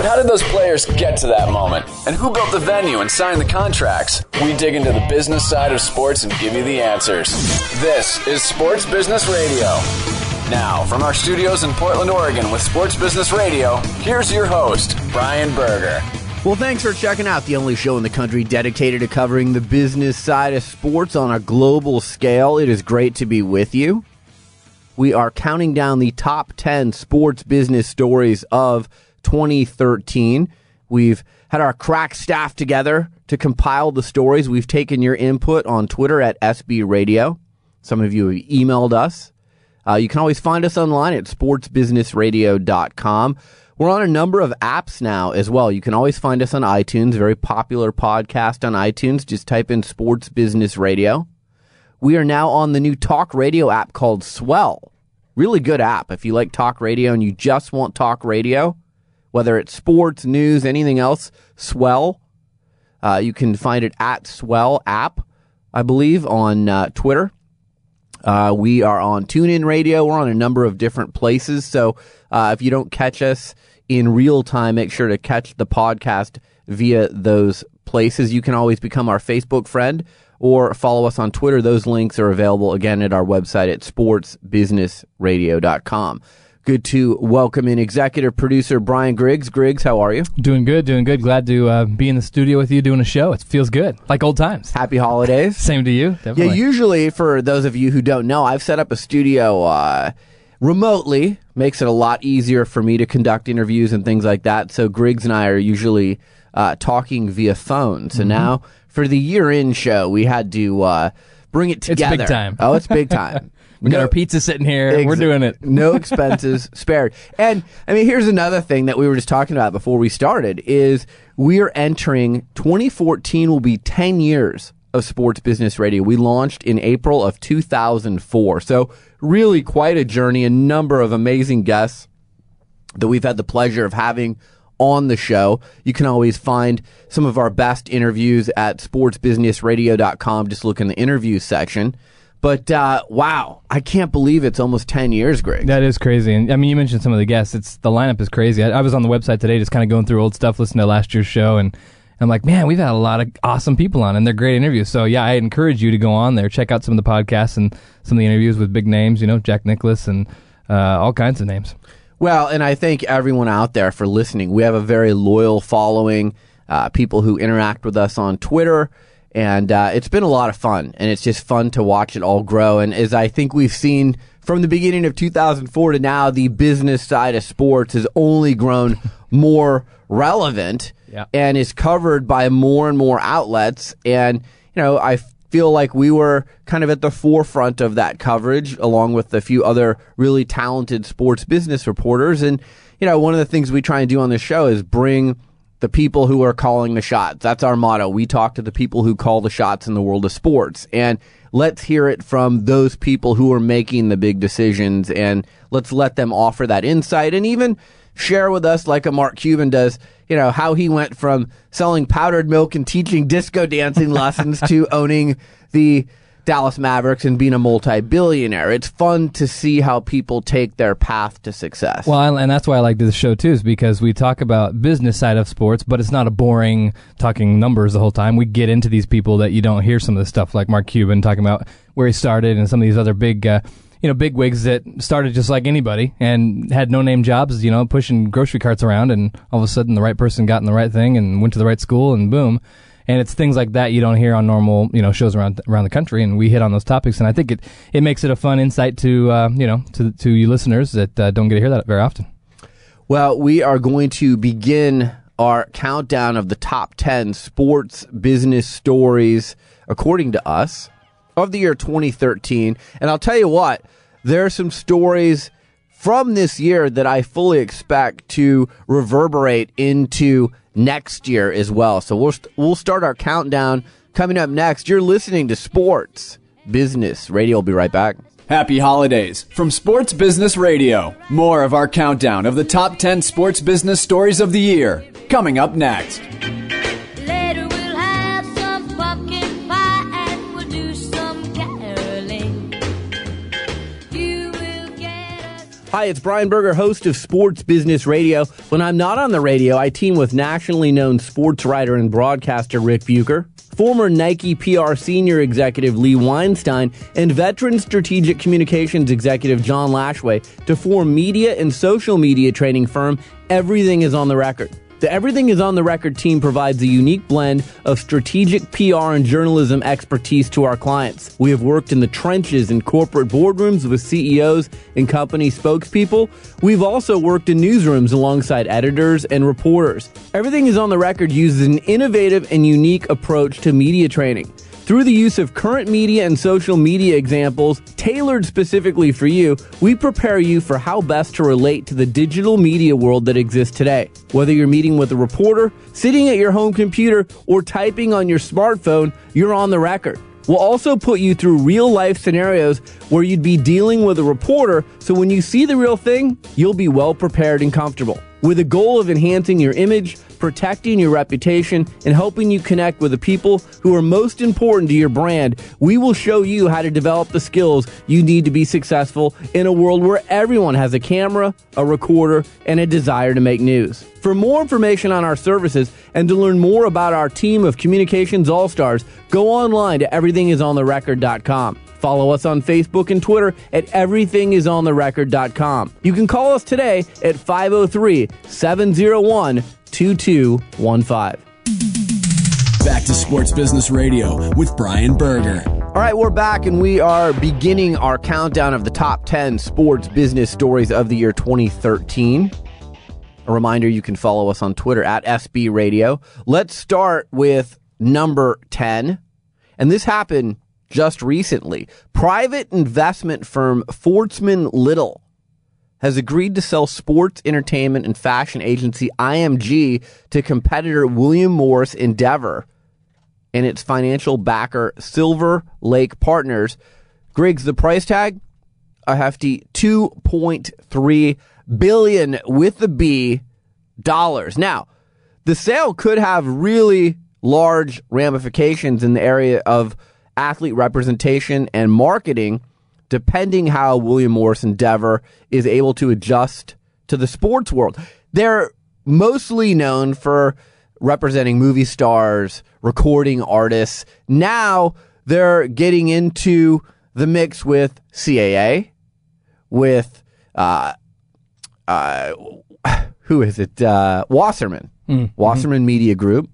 But how did those players get to that moment? And who built the venue and signed the contracts? We dig into the business side of sports and give you the answers. This is Sports Business Radio. Now, from our studios in Portland, Oregon with Sports Business Radio, here's your host, Brian Berger. Well, thanks for checking out the only show in the country dedicated to covering the business side of sports on a global scale. It is great to be with you. We are counting down the top 10 sports business stories of 2013. We've had our crack staff together to compile the stories. We've taken your input on Twitter at SB Radio. Some of you have emailed us. Uh, you can always find us online at sportsbusinessradio.com. We're on a number of apps now as well. You can always find us on iTunes, very popular podcast on iTunes. Just type in Sports Business Radio. We are now on the new talk radio app called Swell. Really good app. If you like talk radio and you just want talk radio, whether it's sports, news, anything else, Swell. Uh, you can find it at Swell app, I believe, on uh, Twitter. Uh, we are on TuneIn Radio. We're on a number of different places. So uh, if you don't catch us in real time, make sure to catch the podcast via those places. You can always become our Facebook friend or follow us on Twitter. Those links are available again at our website at sportsbusinessradio.com. Good to welcome in executive producer Brian Griggs. Griggs, how are you? Doing good, doing good. Glad to uh, be in the studio with you doing a show. It feels good, like old times. Happy holidays. Same to you. Definitely. Yeah, usually for those of you who don't know, I've set up a studio uh, remotely. Makes it a lot easier for me to conduct interviews and things like that. So Griggs and I are usually uh, talking via phone. So Mm-hmm. now for the year-end show, we had to uh, bring it together. It's big time. Oh, it's big time. we got No- our pizza sitting here. We're doing it. no expenses spared. And I mean, here's another thing that we were just talking about before we started is we are entering 2014 will be 10 years of sports business radio. We launched in April of 2004. So really quite a journey, a number of amazing guests that we've had the pleasure of having on the show. You can always find some of our best interviews at sportsbusinessradio.com. Just look in the interview section. But uh, wow, I can't believe it's almost 10 years, Greg. That is crazy. And I mean, you mentioned some of the guests. It's the lineup is crazy. I, I was on the website today, just kind of going through old stuff, listening to last year's show, and I'm like, man, we've had a lot of awesome people on, and they're great interviews. So yeah, I encourage you to go on there, check out some of the podcasts and some of the interviews with big names. You know, Jack Nicklaus and uh, all kinds of names. Well, and I thank everyone out there for listening. We have a very loyal following, uh, people who interact with us on Twitter, and uh, it's been a lot of fun. And it's just fun to watch it all grow. And as I think we've seen from the beginning of 2004 to now, the business side of sports has only grown more relevant Yeah. and is covered by more and more outlets. And, you know, I feel like we were kind of at the forefront of that coverage along with a few other really talented sports business reporters. And, you know, one of the things we try and do on this show is bring the people who are calling the shots. That's our motto. We talk to the people who call the shots in the world of sports. And let's hear it from those people who are making the big decisions and let's let them offer that insight and even share with us like a Mark Cuban does, you know, how he went from selling powdered milk and teaching disco dancing lessons to owning the Dallas Mavericks and being a multi-billionaire. It's fun to see how people take their path to success. Well, and that's why I like this show too, is because we talk about business side of sports, but it's not a boring talking numbers the whole time. We get into these people that you don't hear some of the stuff like Mark Cuban talking about where he started and some of these other big, uh, you know, big wigs that started just like anybody and had no name jobs, you know, pushing grocery carts around, and all of a sudden the right person got in the right thing and went to the right school, and boom. And it's things like that you don't hear on normal, you know, shows around around the country, and we hit on those topics, and I think it, it makes it a fun insight to uh, you know to to you listeners that uh, don't get to hear that very often. Well, we are going to begin our countdown of the top 10 sports business stories, according to us, of the year 2013. And I'll tell you what, there are some stories from this year that I fully expect to reverberate into next year as well. So we'll, st- we'll start our countdown Coming up next, you're listening to Sports Business Radio. We'll be right back. Happy holidays from Sports Business Radio. More of our countdown of the top 10 sports business stories of the year coming up next. Hi, it's Brian Berger, host of Sports Business Radio. When I'm not on the radio, I team with nationally known sports writer and broadcaster Ric Bucher, former Nike PR senior executive Lee Weinstein, and veteran strategic communications executive John Lashway to form media and social media training firm Everything is on the Record. The Everything is on the Record team provides a unique blend of strategic PR and journalism expertise to our clients. We have worked in the trenches in corporate boardrooms with CEOs and company spokespeople. We've also worked in newsrooms alongside editors and reporters. Everything is on the Record uses an innovative and unique approach to media training. Through the use of current media and social media examples tailored specifically for you, we prepare you for how best to relate to the digital media world that exists today. Whether you're meeting with a reporter, sitting at your home computer, or typing on your smartphone, you're on the record. We'll also put you through real life scenarios where you'd be dealing with a reporter, so when you see the real thing, you'll be well prepared and comfortable. With a goal of enhancing your image, protecting your reputation, and helping you connect with the people who are most important to your brand, we will show you how to develop the skills you need to be successful in a world where everyone has a camera, a recorder, and a desire to make news. For more information on our services and to learn more about our team of communications all-stars, go online to everythingisontherecord.com. Follow us on Facebook and Twitter at everythingisontherecord.com. You can call us today at 503 701 2215. Back to Sports Business Radio with Brian Berger. All right, we're back and we are beginning our countdown of the top 10 sports business stories of the year 2013. A reminder you can follow us on Twitter at SB Radio. Let's start with number 10. And this happened just recently. Private investment firm Forstmann Little has agreed to sell sports, entertainment, and fashion agency IMG to competitor William Morris Endeavor and its financial backer Silver Lake Partners. Griggs, the price tag? A hefty 2.3 billion with the B dollars. Now, the sale could have really large ramifications in the area of athlete representation and marketing depending how William Morris Endeavor is able to adjust to the sports world. They're mostly known for representing movie stars, recording artists. Now they're getting into the mix with CAA, with uh, uh, who is it? Uh, Wasserman, Wasserman Media Group.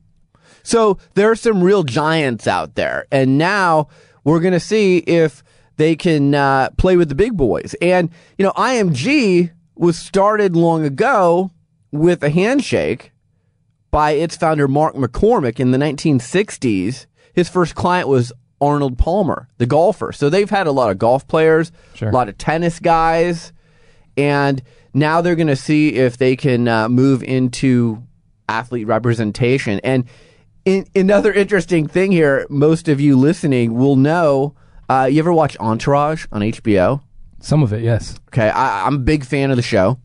So there are some real giants out there, and now we're going to see if they can uh, play with the big boys. And you know, IMG was started long ago with a handshake by its founder Mark McCormack in the 1960s. His first client was Arnold Palmer, the golfer. So they've had a lot of golf players, Sure. a lot of tennis guys, and now they're going to see if they can uh, move into athlete representation. And in, another interesting thing here, most of you listening will know. Uh, you ever watch Entourage on HBO? Some of it, yes. Okay, I, I'm a big fan of the show.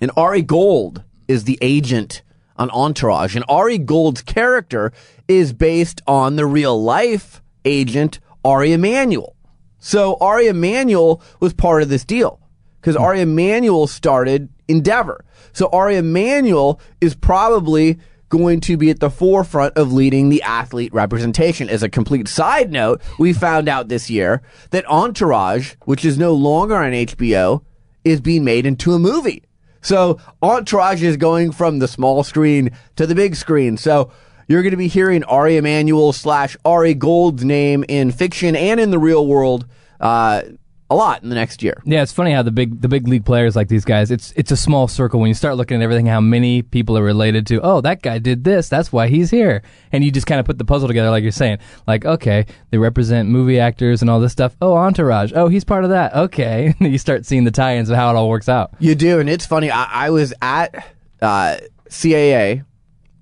And Ari Gold is the agent on Entourage. And Ari Gold's character is based on the real life agent, Ari Emanuel. So Ari Emanuel was part of this deal because Ari Emanuel started Endeavor. So Ari Emanuel is probably going to be at the forefront of leading the athlete representation. As a complete side note, we found out this year that Entourage, which is no longer on HBO, is being made into a movie. So Entourage is going from the small screen to the big screen. So you're going to be hearing Ari Emanuel slash Ari Gold's name in fiction and in the real world uh, a lot in the next year. Yeah, it's funny how the big the big league players like these guys. It's it's a small circle when you start looking at everything. How many people are related to? Oh, that guy did this. That's why he's here. And you just kind of put the puzzle together, like you're saying. Like, okay, they represent movie actors and all this stuff. Oh, Entourage. Oh, he's part of that. Okay, you start seeing the tie-ins of how it all works out. You do, and it's funny. I, I was at uh, CAA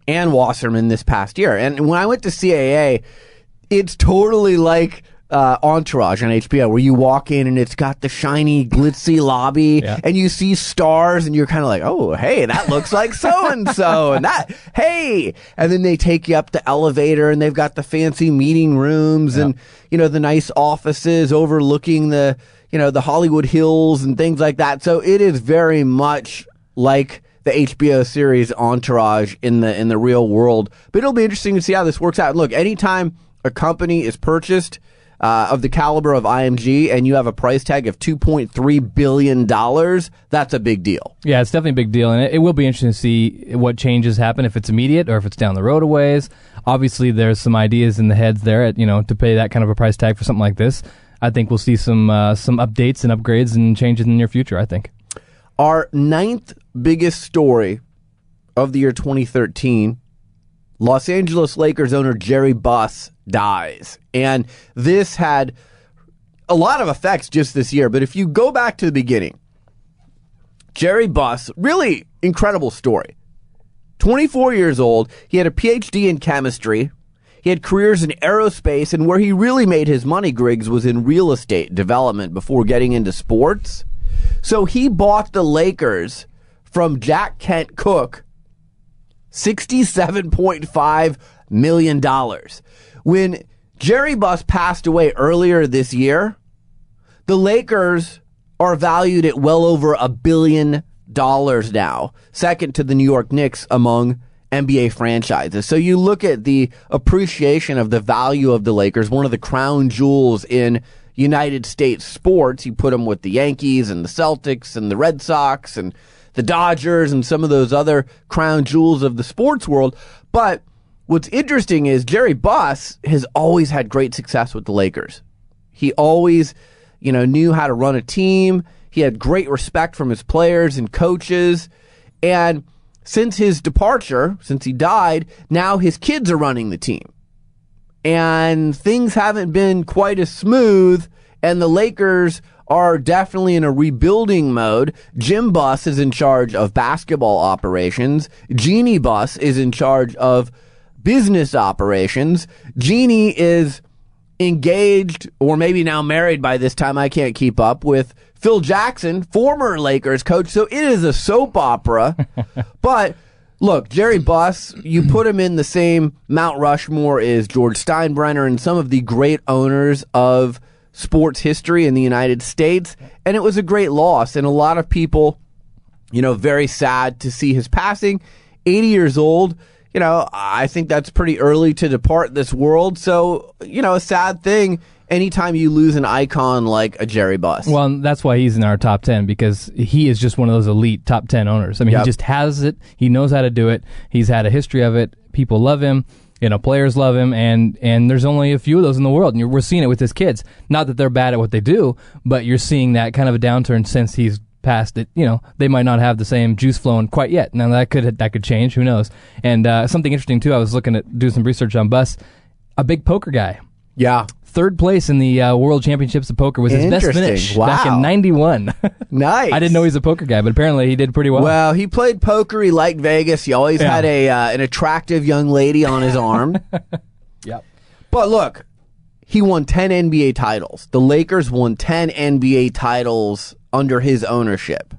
and Wasserman this past year, and when I went to CAA, it's totally like uh, Entourage on HBO, where you walk in and it's got the shiny, glitzy lobby, Yeah. and you see stars, and you're kind of like, oh, hey, that looks like so and so, and that, hey, and then they take you up the elevator, and they've got the fancy meeting rooms, and you know the nice offices overlooking the, you know, the Hollywood Hills and things like that. So it is very much like the HBO series Entourage in the in the real world. But it'll be interesting to see how this works out. Look, anytime a company is purchased uh, of the caliber of IMG and you have a price tag of two point three billion dollars, that's a big deal. Yeah, it's definitely a big deal, and it, it will be interesting to see what changes happen if it's immediate or if it's down the road a ways. Obviously, there's some ideas in the heads there, at, you know, to pay that kind of a price tag for something like this. I think we'll see some uh, some updates and upgrades and changes in the near future. I think. Our ninth biggest story of the year 2013 Los Angeles Lakers owner Jerry Buss dies. And this had a lot of effects just this year. But if you go back to the beginning, Jerry Buss, really incredible story. 24 years old, he had a PhD in chemistry. He had careers in aerospace, and where he really made his money, Griggs, was in real estate development before getting into sports. So he bought the Lakers from Jack Kent Cooke $67.5 million. When Jerry Buss passed away earlier this year, the Lakers are valued at well over a billion dollars now, second to the New York Knicks among NBA franchises. So you look at the appreciation of the value of the Lakers, one of the crown jewels in United States sports. You put them with the Yankees and the Celtics and the Red Sox and the Dodgers and some of those other crown jewels of the sports world. But what's interesting is Jerry Buss has always had great success with the Lakers. He always, you know, knew how to run a team. He had great respect from his players and coaches. And since his departure, since he died, now his kids are running the team. And things haven't been quite as smooth, and the Lakers are definitely in a rebuilding mode. Jim Buss is in charge of basketball operations. Jeanie Buss is in charge of business operations. Jeanie is engaged or maybe now married by this time. I can't keep up with Phil Jackson, former Lakers coach. So it is a soap opera. but look, Jerry Buss, you put him in the same Mount Rushmore as George Steinbrenner and some of the great owners of sports history in the United States. And it was a great loss. And a lot of people, you know, very sad to see his passing. 80 years old. You know, I think that's pretty early to depart this world. So, you know, a sad thing anytime you lose an icon like a Jerry Buss. Well, and that's why he's in our top 10 because he is just one of those elite top 10 owners. I mean, Yep. he just has it. He knows how to do it. He's had a history of it. People love him. You know, players love him, and and there's only a few of those in the world, and we're seeing it with his kids. Not that they're bad at what they do, but you're seeing that kind of a downturn since he's passed it. You know, they might not have the same juice flowing quite yet. Now that could that could change. Who knows? And uh, something interesting too. I was looking at do some research on Buss, a big poker guy. yeah. Third place in the uh, World Championships of Poker was his best Interesting. finish back Wow. in '91. Nice. I didn't know he was a poker guy, but apparently he did pretty well. Well, he played poker. He liked Vegas. He always Yeah. had a uh, an attractive young lady on his arm. yep. But look, he won 10 NBA titles. The Lakers won 10 NBA titles under his ownership.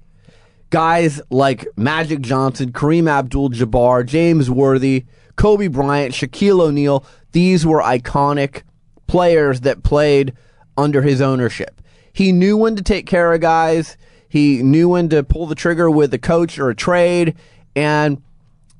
Guys like Magic Johnson, Kareem Abdul Jabbar, James Worthy, Kobe Bryant, Shaquille O'Neal, these were iconic players that played under his ownership. He knew when to take care of guys, he knew when to pull the trigger with a coach or a trade, and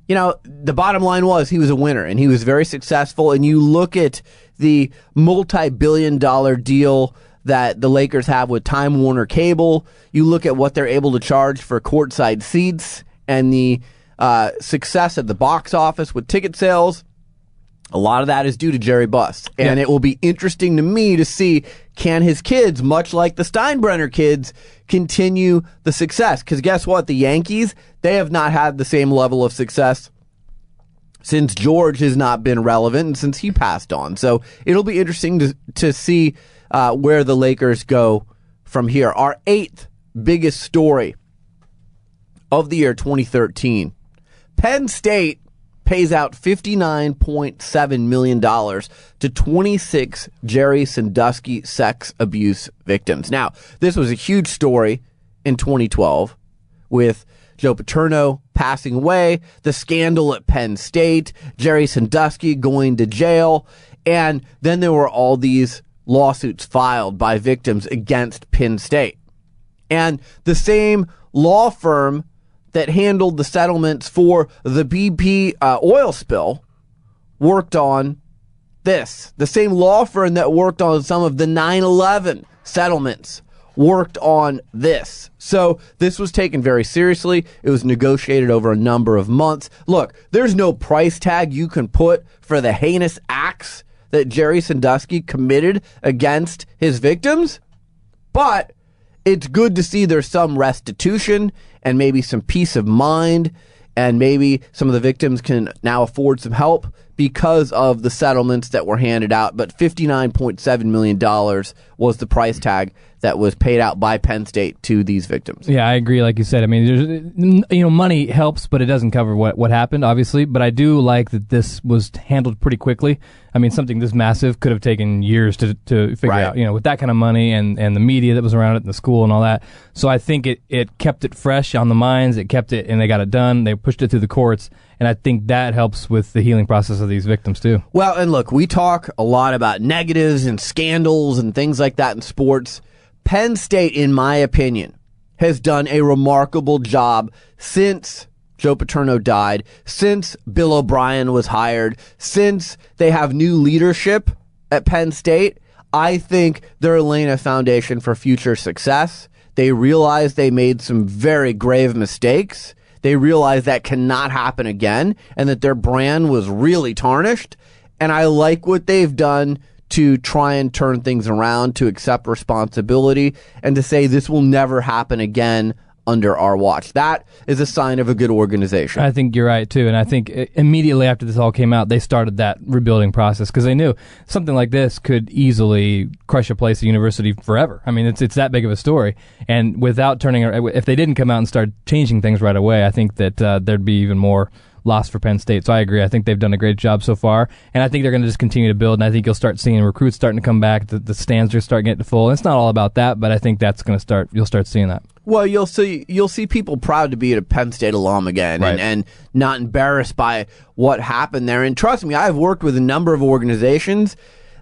you know, the bottom line was he was a winner and he was very successful. And you look at the multi billion dollar deal that the Lakers have with Time Warner Cable, you look at what they're able to charge for courtside seats and the uh, success at the box office with ticket sales. A lot of that is due to Jerry Buss. And Yeah. it will be interesting to me to see can his kids, much like the Steinbrenner kids, continue the success? Because guess what? The Yankees, they have not had the same level of success since George has not been relevant and since he passed on. So it'll be interesting to, to see uh, where the Lakers go from here. Our eighth biggest story of the year 2013 Penn State pays out $59.7 million to 26 Jerry Sandusky sex abuse victims. Now, this was a huge story in 2012 with Joe Paterno passing away, the scandal at Penn State, Jerry Sandusky going to jail, and then there were all these lawsuits filed by victims against Penn State. And the same law firm that handled the settlements for the BP uh, oil spill worked on this. The same law firm that worked on some of the 9 11 settlements worked on this. So this was taken very seriously. It was negotiated over a number of months. Look, there's no price tag you can put for the heinous acts that Jerry Sandusky committed against his victims, but it's good to see there's some restitution and maybe some peace of mind and maybe some of the victims can now afford some help because of the settlements that were handed out. But $59.7 million was the price tag that was paid out by Penn State to these victims. Yeah, I agree. Like you said, I mean, there's, you know, money helps, but it doesn't cover what what happened, obviously. But I do like that this was handled pretty quickly. I mean, something this massive could have taken years to to figure Right. out. You know, with that kind of money and and the media that was around it and the school and all that. So I think it it kept it fresh on the minds. It kept it, and they got it done. They pushed it through the courts, and I think that helps with the healing process of these victims too. Well, and look, we talk a lot about negatives and scandals and things like that in sports. Penn State, in my opinion, has done a remarkable job since Joe Paterno died, since Bill O'Brien was hired, since they have new leadership at Penn State. I think they're laying a foundation for future success. They realize they made some very grave mistakes. They realize that cannot happen again and that their brand was really tarnished. And I like what they've done to try and turn things around, to accept responsibility, and to say this will never happen again under our watch. That is a sign of a good organization. I think you're right too, and I think immediately after this all came out, they started that rebuilding process because they knew something like this could easily crush a place, a university forever. I mean, it's it's that big of a story, and without turning, if they didn't come out and start changing things right away, I think that uh, there'd be even more loss for Penn State. So I agree. I think they've done a great job so far, and I think they're going to just continue to build. And I think you'll start seeing recruits starting to come back. The, the stands are starting to get full. And it's not all about that, but I think that's going to start. You'll start seeing that. Well, you'll see you'll see people proud to be a Penn State alum again Right. and, and not embarrassed by what happened there. And trust me, I've worked with a number of organizations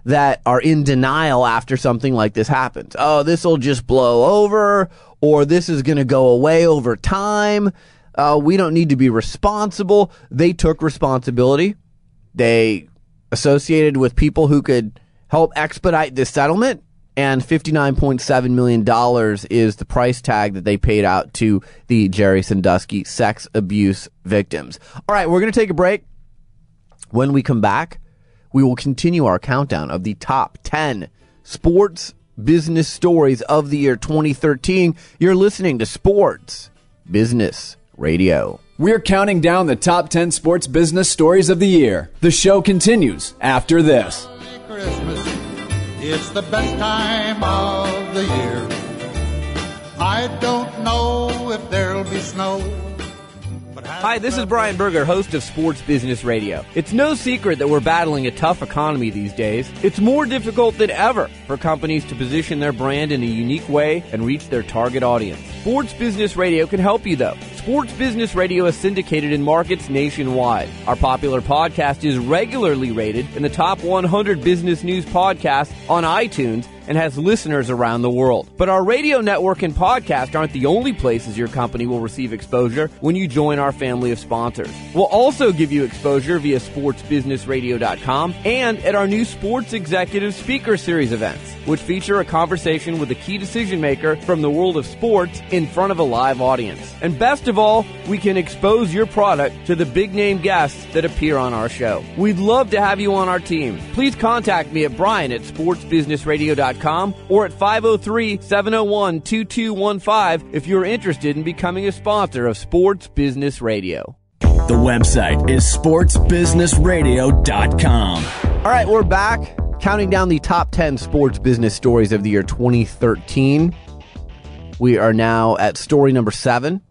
that are in denial after something like this happens. Oh, this will just blow over, or this is going to go away over time. Uh, we don't need to be responsible. They took responsibility. They associated with people who could help expedite this settlement. And $59.7 million is the price tag that they paid out to the Jerry Sandusky sex abuse victims. All right, we're going to take a break. When we come back, we will continue our countdown of the top 10 sports business stories of the year 2013. You're listening to Sports Business Radio. We're counting down the top 10 sports business stories of the year. The show continues after this. Christmas. It's the best time of the year. I don't know if there'll be snow. Hi, this is Brian Berger, host of Sports Business Radio. It's no secret that we're battling a tough economy these days. It's more difficult than ever for companies to position their brand in a unique way and reach their target audience. Sports Business Radio can help you, though. Sports Business Radio is syndicated in markets nationwide. Our popular podcast is regularly rated in the top 100 business news podcasts on iTunes and has listeners around the world. But our radio network and podcast aren't the only places your company will receive exposure when you join our family of sponsors. We'll also give you exposure via sportsbusinessradio.com and at our new Sports Executive Speaker Series events, which feature a conversation with a key decision maker from the world of sports in front of a live audience. And best of all, we can expose your product to the big name guests that appear on our show. We'd love to have you on our team. Please contact me at Brian at sportsbusinessradio.com or at 503 701 2215 if you're interested in becoming a sponsor of Sports Business Radio. The website is sportsbusinessradio.com. All right, we're back counting down the top 10 sports business stories of the year 2013. We are now at story number seven.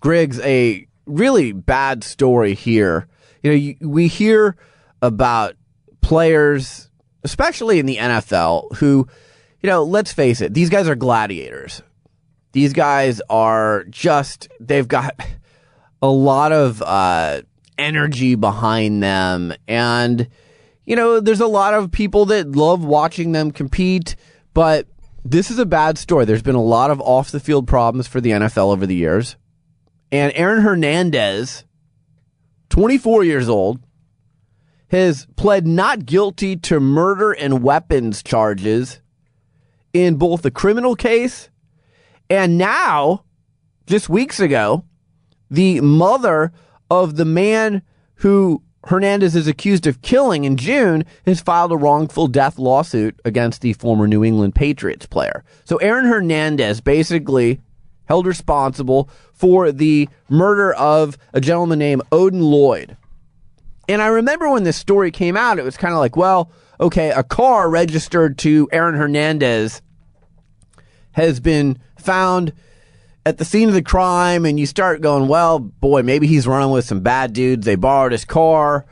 Griggs, a really bad story here. You know, you, we hear about players, especially in the NFL, who, you know, let's face it, these guys are gladiators. These guys are just, they've got a lot of uh, energy behind them. And, you know, there's a lot of people that love watching them compete, but this is a bad story. There's been a lot of off the field problems for the NFL over the years. And Aaron Hernandez, 24 years old, has pled not guilty to murder and weapons charges in both the criminal case and now, just weeks ago, the mother of the man who Hernandez is accused of killing in June has filed a wrongful death lawsuit against the former New England Patriots player. So Aaron Hernandez basically held responsible for the murder of a gentleman named Odin Lloyd. And I remember when this story came out, it was kind of like, well, okay, a car registered to Aaron Hernandez has been found at the scene of the crime, and you start going, well, boy, maybe he's running with some bad dudes. They borrowed his car,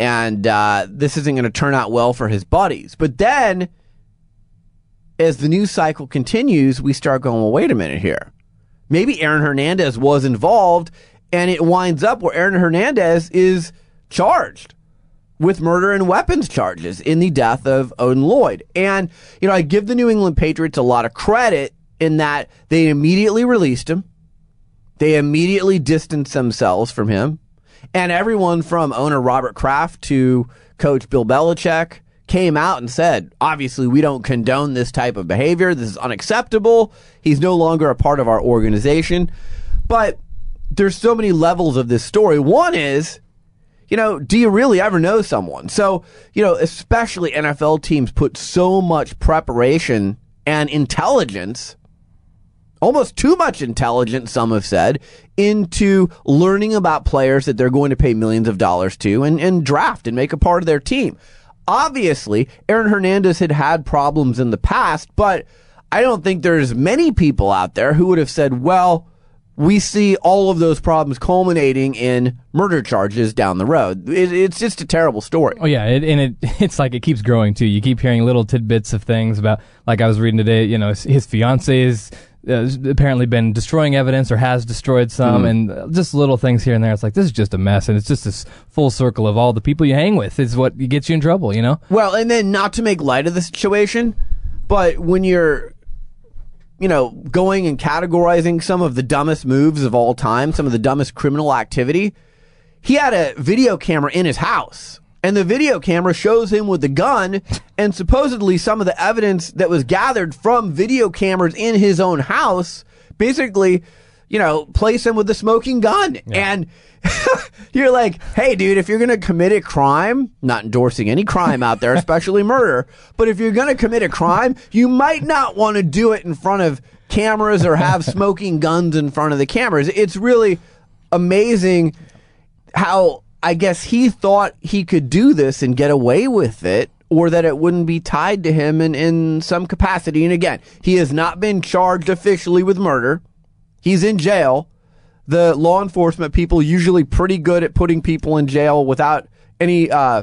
and uh, this isn't going to turn out well for his buddies. But then, as the news cycle continues, we start going, well, wait a minute here. Maybe Aaron Hernandez was involved, and it winds up where Aaron Hernandez is charged with murder and weapons charges in the death of Odin Lloyd. And, you know, I give the New England Patriots a lot of credit in that they immediately released him. They immediately distanced themselves from him. And everyone from owner Robert Kraft to coach Bill Belichick came out and said, obviously, we don't condone this type of behavior. This is unacceptable. He's no longer a part of our organization. But there's so many levels of this story. One is, you know, do you really ever know someone? So, you know, especially NFL teams put so much preparation and intelligence almost too much intelligence, some have said, into learning about players that they're going to pay millions of dollars to and, and draft and make a part of their team. Obviously, Aaron Hernandez had had problems in the past, but I don't think there's many people out there who would have said, well, we see all of those problems culminating in murder charges down the road. It, it's just a terrible story. Oh yeah, it, and it it's like it keeps growing too. You keep hearing little tidbits of things about, like I was reading today. You know, his, his fiance is uh, apparently been destroying evidence or has destroyed some, and uh, just little things here and there. It's like this is just a mess, and it's just this full circle of all the people you hang with is what gets you in trouble. You know? Well, and then not to make light of the situation, but when you're you know, going and categorizing some of the dumbest moves of all time, some of the dumbest criminal activity. He had a video camera in his house, and the video camera shows him with the gun, and supposedly some of the evidence that was gathered from video cameras in his own house basically, you know, place him with the smoking gun. And you're like, hey, dude, if you're going to commit a crime, not endorsing any crime out there, especially murder, but if you're going to commit a crime, you might not want to do it in front of cameras or have smoking guns in front of the cameras. It's really amazing how I guess he thought he could do this and get away with it. Or that it wouldn't be tied to him in, in some capacity. And again, he has not been charged officially with murder. He's in jail the law enforcement people usually pretty good at putting people in jail without any uh,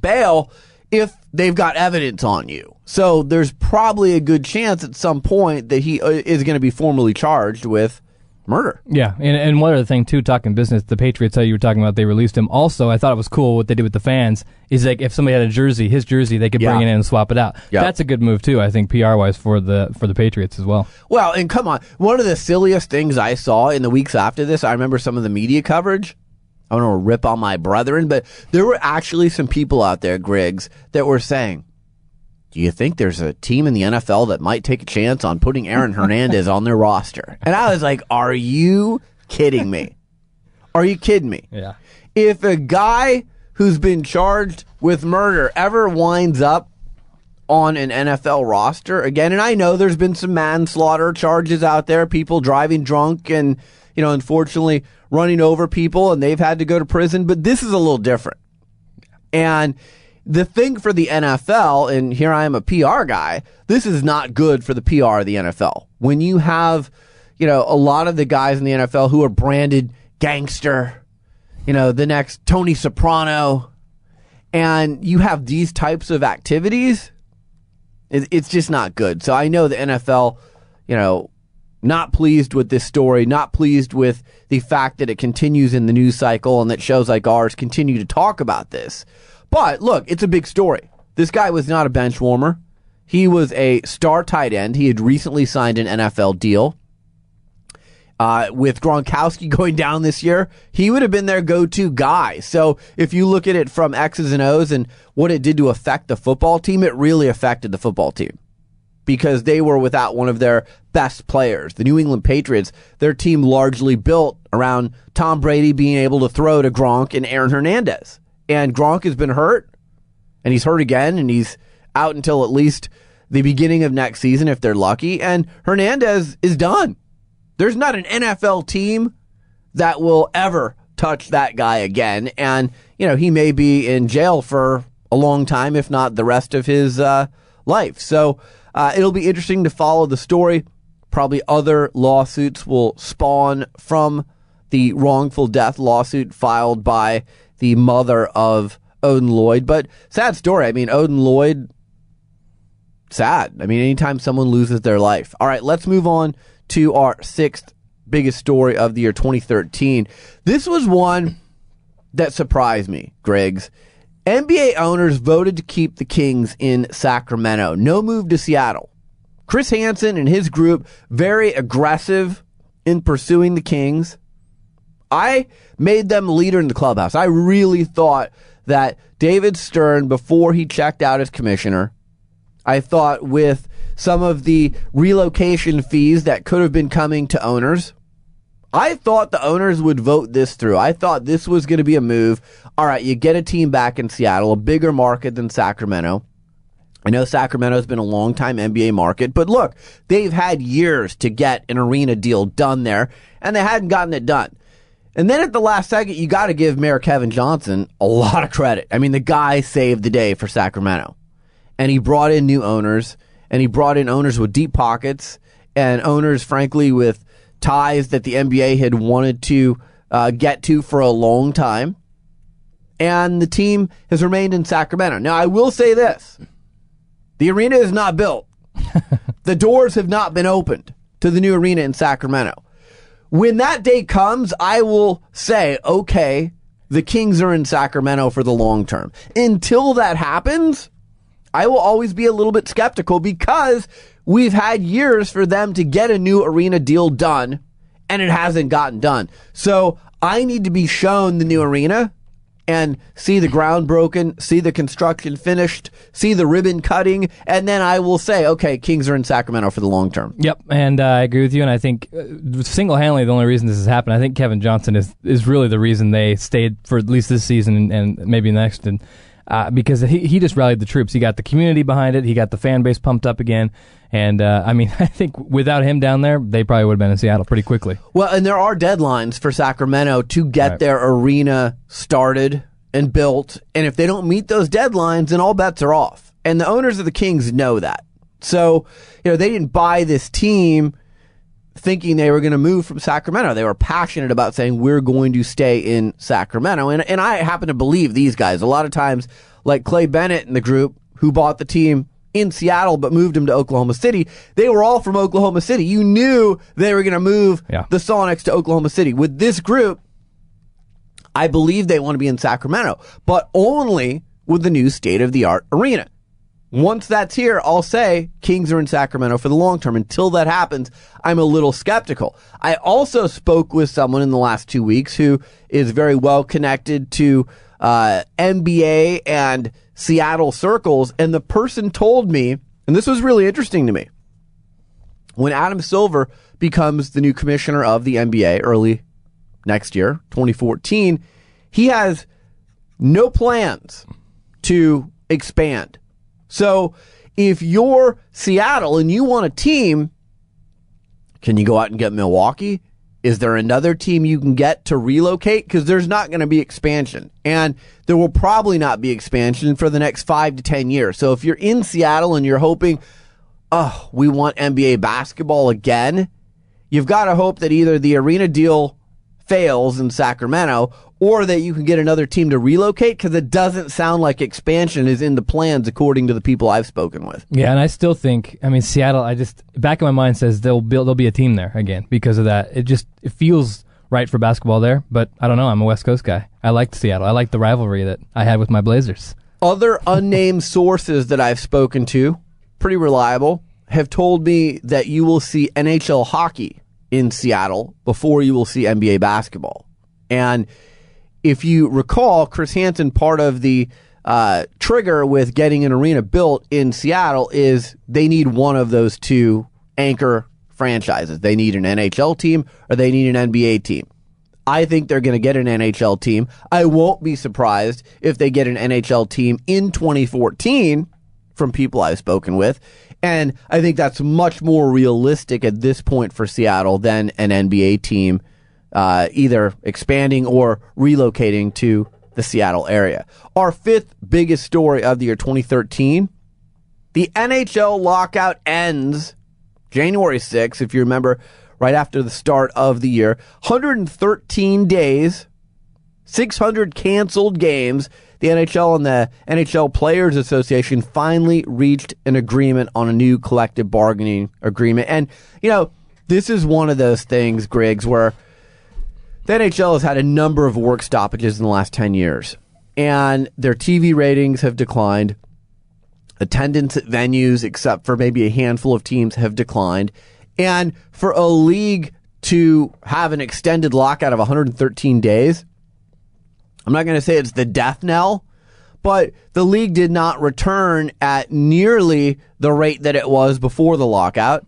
bail if they've got evidence on you. So there's probably a good chance at some point that he uh, is going to be formally charged with murder. Yeah, and, and one other thing too, talking business, the Patriots, how you were talking about, they released him. Also, I thought it was cool what they did with the fans. Is like if somebody had a jersey, his jersey, they could bring Yeah. it in and swap it out. Yeah. That's a good move too, I think, PR wise for the for the Patriots as well. Well, and come on, one of the silliest things I saw in the weeks after this, I remember some of the media coverage. I don't want to rip on my brethren, but there were actually some people out there, Griggs, that were saying, do you think there's a team in the NFL that might take a chance on putting Aaron Hernandez on their roster? And I was like, are you kidding me? Are you kidding me? Yeah. If a guy who's been charged with murder ever winds up on an NFL roster again, and I know there's been some manslaughter charges out there, people driving drunk and, you know, unfortunately running over people and they've had to go to prison, but this is a little different. And the thing for the NFL, and here I am a PR guy, this is not good for the PR of the NFL. When you have, you know, a lot of the guys in the NFL who are branded gangster, you know, the next Tony Soprano, and you have these types of activities, it, it's just not good. So I know the NFL, you know, not pleased with this story, not pleased with the fact that it continues in the news cycle and that shows like ours continue to talk about this. But look, it's a big story. This guy was not a bench warmer. He was a star tight end. He had recently signed an NFL deal. Uh, with Gronkowski going down this year, he would have been their go-to guy. So if you look at it from X's and O's and what it did to affect the football team, it really affected the football team because they were without one of their best players. The New England Patriots, their team largely built around Tom Brady being able to throw to Gronk and Aaron Hernandez. And Gronk has been hurt, and he's hurt again, and he's out until at least the beginning of next season if they're lucky. And Hernandez is done. There's not an NFL team that will ever touch that guy again. And, you know, he may be in jail for a long time, if not the rest of his uh, life. So uh, it'll be interesting to follow the story. Probably other lawsuits will spawn from the wrongful death lawsuit filed by the mother of Odin Lloyd. But sad story. I mean, Odin Lloyd, sad. I mean, anytime someone loses their life. All right, let's move on to our sixth biggest story of the year 2013. This was one that surprised me, Griggs. NBA owners voted to keep the Kings in Sacramento. No move to Seattle. Chris Hansen and his group very aggressive in pursuing the Kings. I made them leader in the clubhouse. I really thought that David Stern, before he checked out as commissioner, I thought with some of the relocation fees that could have been coming to owners, I thought the owners would vote this through. I thought this was going to be a move. All right, you get a team back in Seattle, a bigger market than Sacramento. I know Sacramento's been a long time NBA market, but look, they've had years to get an arena deal done there, and they hadn't gotten it done. And then at the last second, you got to give Mayor Kevin Johnson a lot of credit. I mean, the guy saved the day for Sacramento. And he brought in new owners, and he brought in owners with deep pockets, and owners, frankly, with ties that the NBA had wanted to uh, get to for a long time. And the team has remained in Sacramento. Now, I will say this the arena is not built, the doors have not been opened to the new arena in Sacramento. When that day comes, I will say, okay, the Kings are in Sacramento for the long term. Until that happens, I will always be a little bit skeptical because we've had years for them to get a new arena deal done and it hasn't gotten done. So I need to be shown the new arena and see the ground broken, see the construction finished, see the ribbon cutting, and then I will say, okay, Kings are in Sacramento for the long term. Yep, and uh, I agree with you. And I think uh, single-handedly, the only reason this has happened, I think Kevin Johnson is is really the reason they stayed for at least this season and, and maybe next. And uh, because he he just rallied the troops. He got the community behind it. He got the fan base pumped up again. And uh, I mean, I think without him down there, they probably would have been in Seattle pretty quickly. Well, and there are deadlines for Sacramento to get Right. their arena started and built. And if they don't meet those deadlines, then all bets are off. And the owners of the Kings know that. So, you know, they didn't buy this team thinking they were going to move from Sacramento. They were passionate about saying, we're going to stay in Sacramento. And, and I happen to believe these guys. A lot of times, like Clay Bennett and the group who bought the team in Seattle but moved him to Oklahoma City, they were all from Oklahoma City. You knew they were going to move Yeah. the Sonics to Oklahoma City. With this group, I believe they want to be in Sacramento, but only with the new state of the art arena. Once that's here, I'll say Kings are in Sacramento for the long term. Until that happens, I'm a little skeptical. I also spoke with someone in the last two weeks who is very well connected to uh, NBA and Seattle circles, and the person told me, and this was really interesting to me, when Adam Silver becomes the new commissioner of the NBA early next year, 2014, he has no plans to expand. So if you're Seattle and you want a team, can you go out and get Milwaukee? Is there another team you can get to relocate? Because there's not going to be expansion. And there will probably not be expansion for the next five to 10 years. So if you're in Seattle and you're hoping, oh, we want NBA basketball again, you've got to hope that either the arena deal fails in Sacramento, or that you can get another team to relocate because it doesn't sound like expansion is in the plans according to the people I've spoken with. Yeah, and I still think, I mean, Seattle. I just back in my mind says there'll be there'll be a team there again because of that. It just it feels right for basketball there, but I don't know. I'm a West Coast guy. I liked Seattle. I liked the rivalry that I had with my Blazers. Other unnamed sources that I've spoken to, pretty reliable, have told me that you will see NHL hockey in Seattle before you will see NBA basketball. And if you recall, Chris Hansen, part of the uh, trigger with getting an arena built in Seattle is they need one of those two anchor franchises. They need an NHL team or they need an NBA team. I think they're going to get an NHL team. I won't be surprised if they get an NHL team in 2014 from people I've spoken with. And I think that's much more realistic at this point for Seattle than an NBA team uh, either expanding or relocating to the Seattle area. Our fifth biggest story of the year 2013 the NHL lockout ends January 6th, if you remember, right after the start of the year. 113 days, 600 canceled games. The NHL and the NHL Players Association finally reached an agreement on a new collective bargaining agreement. And, you know, this is one of those things, Griggs, where the NHL has had a number of work stoppages in the last 10 years, and their TV ratings have declined. Attendance at venues, except for maybe a handful of teams, have declined. And for a league to have an extended lockout of 113 days, I'm not going to say it's the death knell, but the league did not return at nearly the rate that it was before the lockout.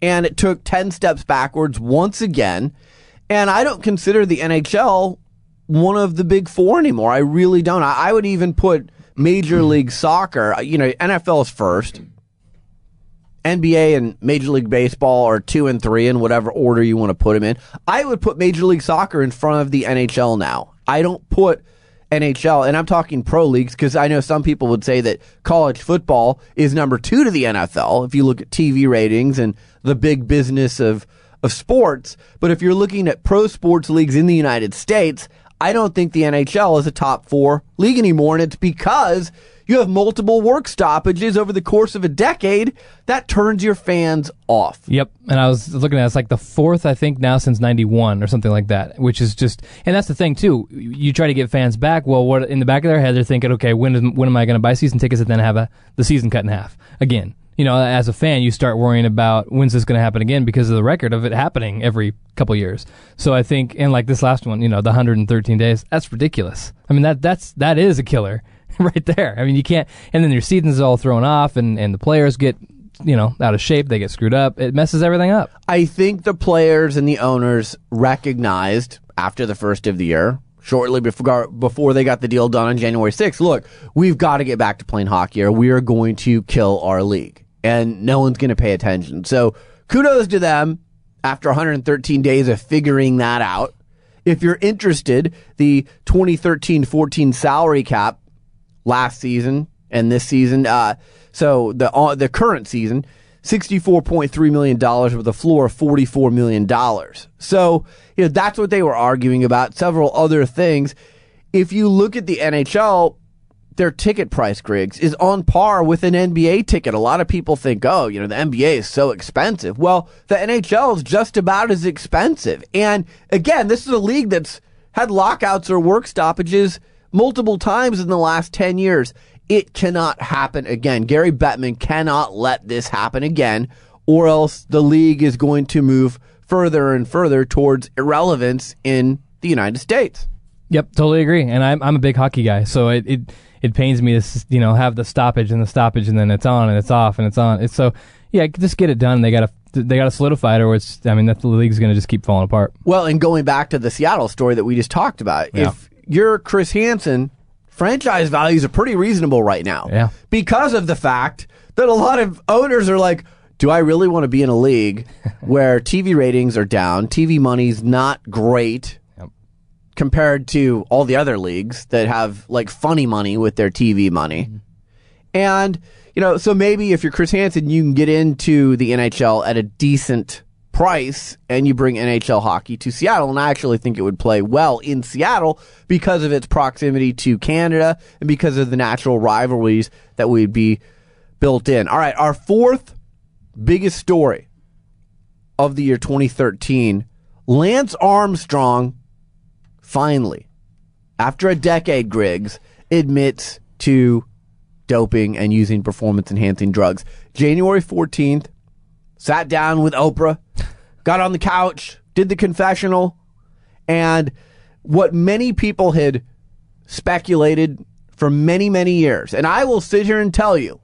And it took 10 steps backwards once again. And I don't consider the NHL one of the big four anymore. I really don't. I, I would even put Major hmm. League Soccer, uh, you know, NFL is first. NBA and Major League Baseball are two and three in whatever order you want to put them in. I would put Major League Soccer in front of the NHL now. I don't put NHL, and I'm talking pro leagues because I know some people would say that college football is number two to the NFL if you look at TV ratings and the big business of of sports. But if you're looking at pro sports leagues in the United States, I don't think the NHL is a top four league anymore, and it's because you have multiple work stoppages over the course of a decade that turns your fans off. Yep. And I was looking at it, it's like the fourth, I think, now since 91 or something like that, which is just, and that's the thing too. You try to get fans back. Well, what in the back of their head, they're thinking, okay, when, is, when am I going to buy season tickets and then have a, the season cut in half again? You know, as a fan, you start worrying about when's this going to happen again because of the record of it happening every couple years. So I think, and like this last one, you know, the 113 days, that's ridiculous. I mean, that that's that is a killer right there. I mean, you can't, and then your season's all thrown off, and and the players get you know out of shape, they get screwed up. It messes everything up. I think the players and the owners recognized after the first of the year, shortly before before they got the deal done on January 6th, look, we've got to get back to playing hockey or we are going to kill our league. And no one's going to pay attention. So kudos to them after 113 days of figuring that out. If you're interested, the 2013-14 salary cap last season and this season, uh, so the uh, the current season, $64.3 million with a floor of $44 million. So, you know, that's what they were arguing about. Several other things. If you look at the NHL, their ticket price, Griggs, is on par with an NBA ticket. A lot of people think, oh, you know, the NBA is so expensive. Well, the NHL is just about as expensive. And again, this is a league that's had lockouts or work stoppages multiple times in the last 10 years. It cannot happen again. Gary Bettman cannot let this happen again, or else the league is going to move further and further towards irrelevance in the United States. Yep, totally agree. And I'm I'm a big hockey guy, so it it, it pains me to you know have the stoppage and the stoppage, and then it's on and it's off and it's on. It's so yeah, just get it done. They gotta they gotta solidify it, or it's I mean that the league's gonna just keep falling apart. Well, and going back to the Seattle story that we just talked about, Yeah. if you're Chris Hansen, franchise values are pretty reasonable right now. Yeah. Because of the fact that a lot of owners are like, do I really want to be in a league where TV ratings are down, TV money's not great compared to all the other leagues that have like funny money with their TV money? And, you know, so maybe if you're Chris Hansen, you can get into the NHL at a decent price and you bring NHL hockey to Seattle. And I actually think it would play well in Seattle because of its proximity to Canada and because of the natural rivalries that would be built in. All right, our fourth biggest story of the year 2013 Lance Armstrong finally, after a decade, Griggs admits to doping and using performance enhancing drugs. January 14th, sat down with Oprah, got on the couch, did the confessional, and what many people had speculated for many, many years. And I will sit here and tell you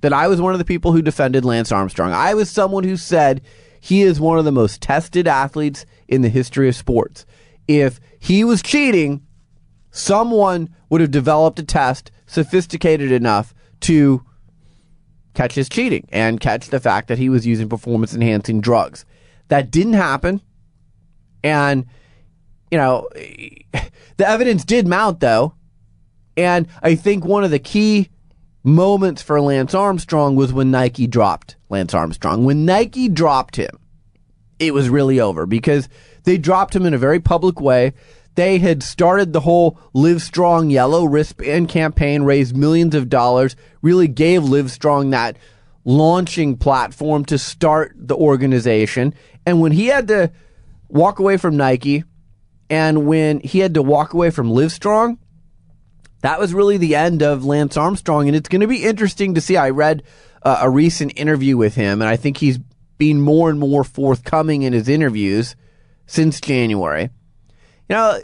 that I was one of the people who defended Lance Armstrong. I was someone who said he is one of the most tested athletes in the history of sports. If he was cheating, someone would have developed a test sophisticated enough to catch his cheating and catch the fact that he was using performance enhancing drugs. That didn't happen. And, you know, the evidence did mount, though. And I think one of the key moments for Lance Armstrong was when Nike dropped Lance Armstrong. When Nike dropped him, it was really over because they dropped him in a very public way. They had started the whole Livestrong Yellow wristband campaign, raised millions of dollars, really gave Livestrong that launching platform to start the organization. And when he had to walk away from Nike and when he had to walk away from Livestrong, that was really the end of Lance Armstrong. And it's going to be interesting to see. I read uh, a recent interview with him, and I think he's been more and more forthcoming in his interviews since January. You know,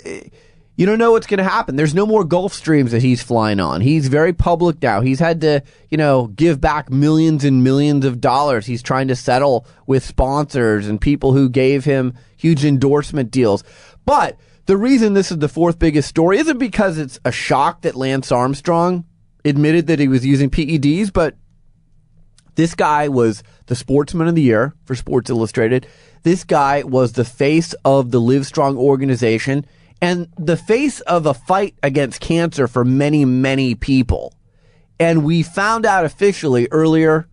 you don't know what's going to happen. There's no more Gulfstreams that he's flying on. He's very public now. He's had to, you know, give back millions and millions of dollars. He's trying to settle with sponsors and people who gave him huge endorsement deals. But the reason this is the fourth biggest story isn't because it's a shock that Lance Armstrong admitted that he was using PEDs, but this guy was the sportsman of the year for Sports Illustrated. This guy was the face of the Livestrong organization and the face of a fight against cancer for many, many people. And we found out officially earlier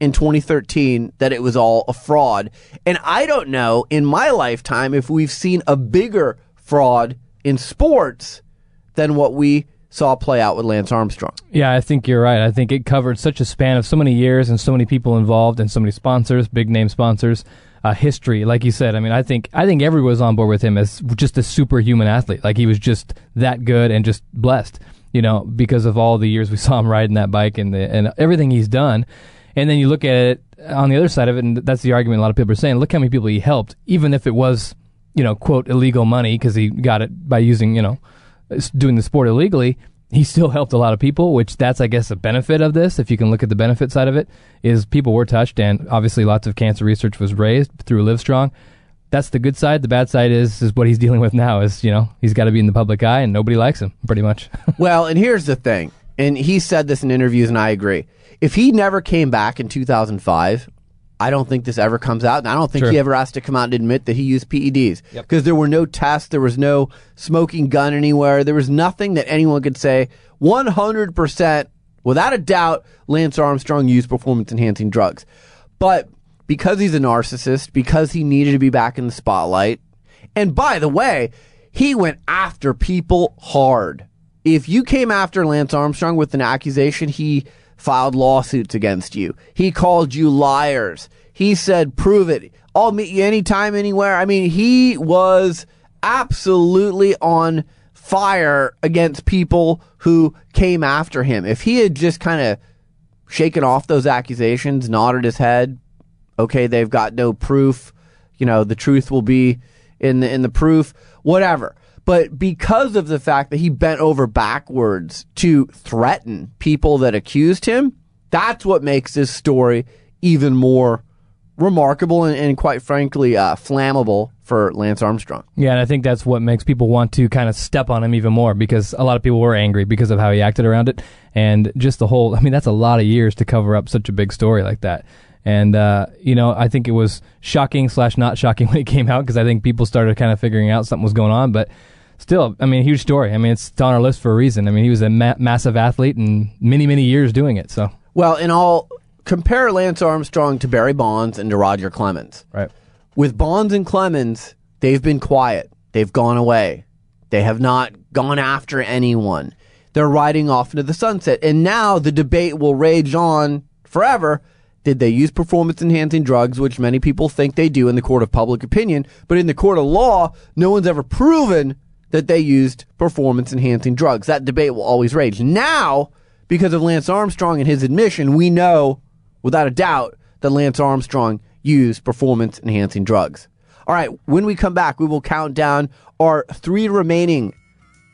in 2013 that it was all a fraud. And I don't know in my lifetime if we've seen a bigger fraud in sports than what we saw play out with Lance Armstrong. Yeah, I think you're right. I think it covered such a span of so many years and so many people involved and so many sponsors, big name sponsors, uh, history. Like you said, I mean, I think I think everyone was on board with him as just a superhuman athlete. Like he was just that good and just blessed, you know, because of all the years we saw him riding that bike and the, and everything he's done. And then you look at it on the other side of it, and that's the argument a lot of people are saying. Look how many people he helped, even if it was, you know, quote illegal money because he got it by using, you know, doing the sport illegally, he still helped a lot of people, which that's, I guess, a benefit of this. If you can look at the benefit side of it, is people were touched, and obviously lots of cancer research was raised through Livestrong. That's the good side. The bad side is is what he's dealing with now. Is you know he's got to be in the public eye, and nobody likes him pretty much. well, and here's the thing, and he said this in interviews, and I agree. If he never came back in 2005, I don't think this ever comes out, and I don't think Sure. he ever asked to come out and admit that he used PEDs Yep. because there were no tests, there was no smoking gun anywhere, there was nothing that anyone could say 100% without a doubt Lance Armstrong used performance enhancing drugs. But because he's a narcissist, because he needed to be back in the spotlight, and by the way, he went after people hard. If you came after Lance Armstrong with an accusation, he filed lawsuits against you. He called you liars. He said, prove it. I'll meet you anytime, anywhere. I mean, he was absolutely on fire against people who came after him. If he had just kind of shaken off those accusations, nodded his head, okay, they've got no proof, you know, the truth will be in the in the proof, whatever. But because of the fact that he bent over backwards to threaten people that accused him, that's what makes this story even more remarkable and, and quite frankly uh, flammable for Lance Armstrong. Yeah, and I think that's what makes people want to kind of step on him even more because a lot of people were angry because of how he acted around it. And just the whole, I mean, that's a lot of years to cover up such a big story like that. And, uh, you know, I think it was shocking slash not shocking when it came out because I think people started kind of figuring out something was going on. But still, I mean, huge story. I mean, it's on our list for a reason. I mean, he was a ma- massive athlete and many, many years doing it. So, Well, and I'll compare Lance Armstrong to Barry Bonds and to Roger Clemens. right. With Bonds and Clemens, they've been quiet. They've gone away. They have not gone after anyone. They're riding off into the sunset. And now the debate will rage on forever. Did they use performance enhancing drugs, which many people think they do in the court of public opinion? But in the court of law, no one's ever proven that they used performance enhancing drugs. That debate will always rage. Now, because of Lance Armstrong and his admission, we know without a doubt that Lance Armstrong used performance enhancing drugs. All right, when we come back, we will count down our three remaining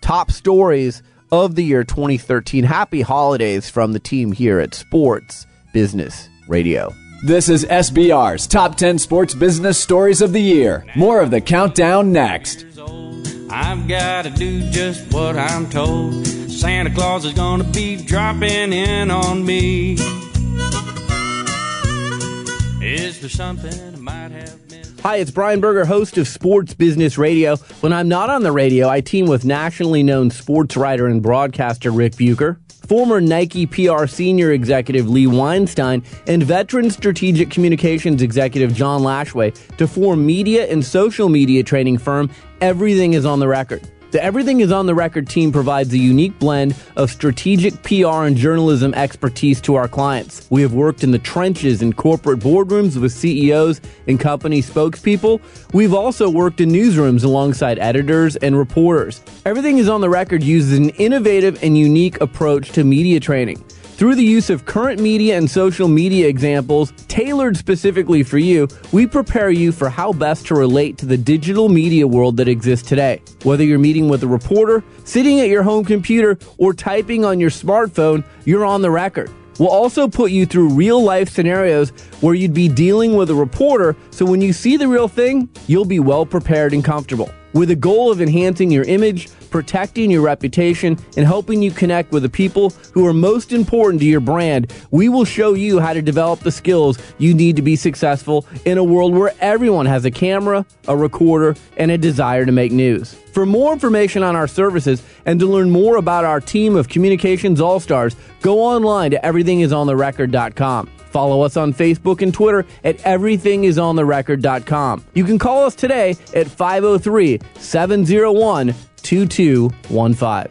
top stories of the year 2013. Happy holidays from the team here at Sports Business Radio. This is SBR's Top 10 Sports Business Stories of the Year. More of the countdown next. I've got to do just what I'm told. Santa Claus is gonna be dropping in on me. Is there something I might have? Hi, it's Brian Berger, host of Sports Business Radio. When I'm not on the radio, I team with nationally known sports writer and broadcaster Ric Bucher, former Nike PR senior executive Lee Weinstein, and veteran strategic communications executive John Lashway to form media and social media training firm Everything is on the Record. The Everything is on the Record team provides a unique blend of strategic PR and journalism expertise to our clients. We have worked in the trenches in corporate boardrooms with CEOs and company spokespeople. We've also worked in newsrooms alongside editors and reporters. Everything is on the Record uses an innovative and unique approach to media training. Through the use of current media and social media examples tailored specifically for you, we prepare you for how best to relate to the digital media world that exists today. Whether you're meeting with a reporter, sitting at your home computer, or typing on your smartphone, you're on the record. We'll also put you through real life scenarios where you'd be dealing with a reporter, so when you see the real thing, you'll be well prepared and comfortable. With the goal of enhancing your image, protecting your reputation, and helping you connect with the people who are most important to your brand, we will show you how to develop the skills you need to be successful in a world where everyone has a camera, a recorder, and a desire to make news. For more information on our services and to learn more about our team of communications all stars, go online to everythingisontherecord.com. Follow us on Facebook and Twitter at everythingisontherecord.com. You can call us today at 503 701 2215.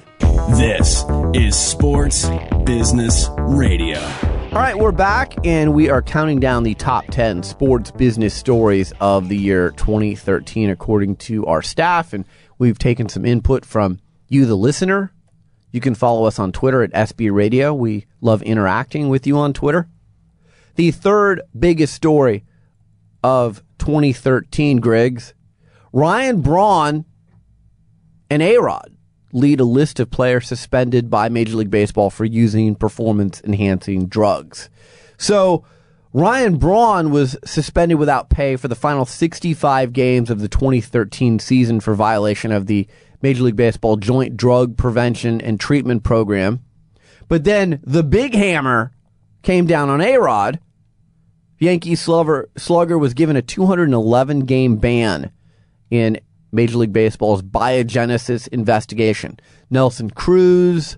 This is Sports Business Radio. All right, we're back and we are counting down the top 10 sports business stories of the year 2013 according to our staff. And we've taken some input from you, the listener. You can follow us on Twitter at SB Radio. We love interacting with you on Twitter. The third biggest story of 2013, Griggs Ryan Braun and A Rod lead a list of players suspended by Major League Baseball for using performance enhancing drugs. So, Ryan Braun was suspended without pay for the final 65 games of the 2013 season for violation of the Major League Baseball Joint Drug Prevention and Treatment Program. But then the big hammer came down on A Rod. Yankee slugger, slugger was given a 211 game ban in Major League Baseball's biogenesis investigation. Nelson Cruz,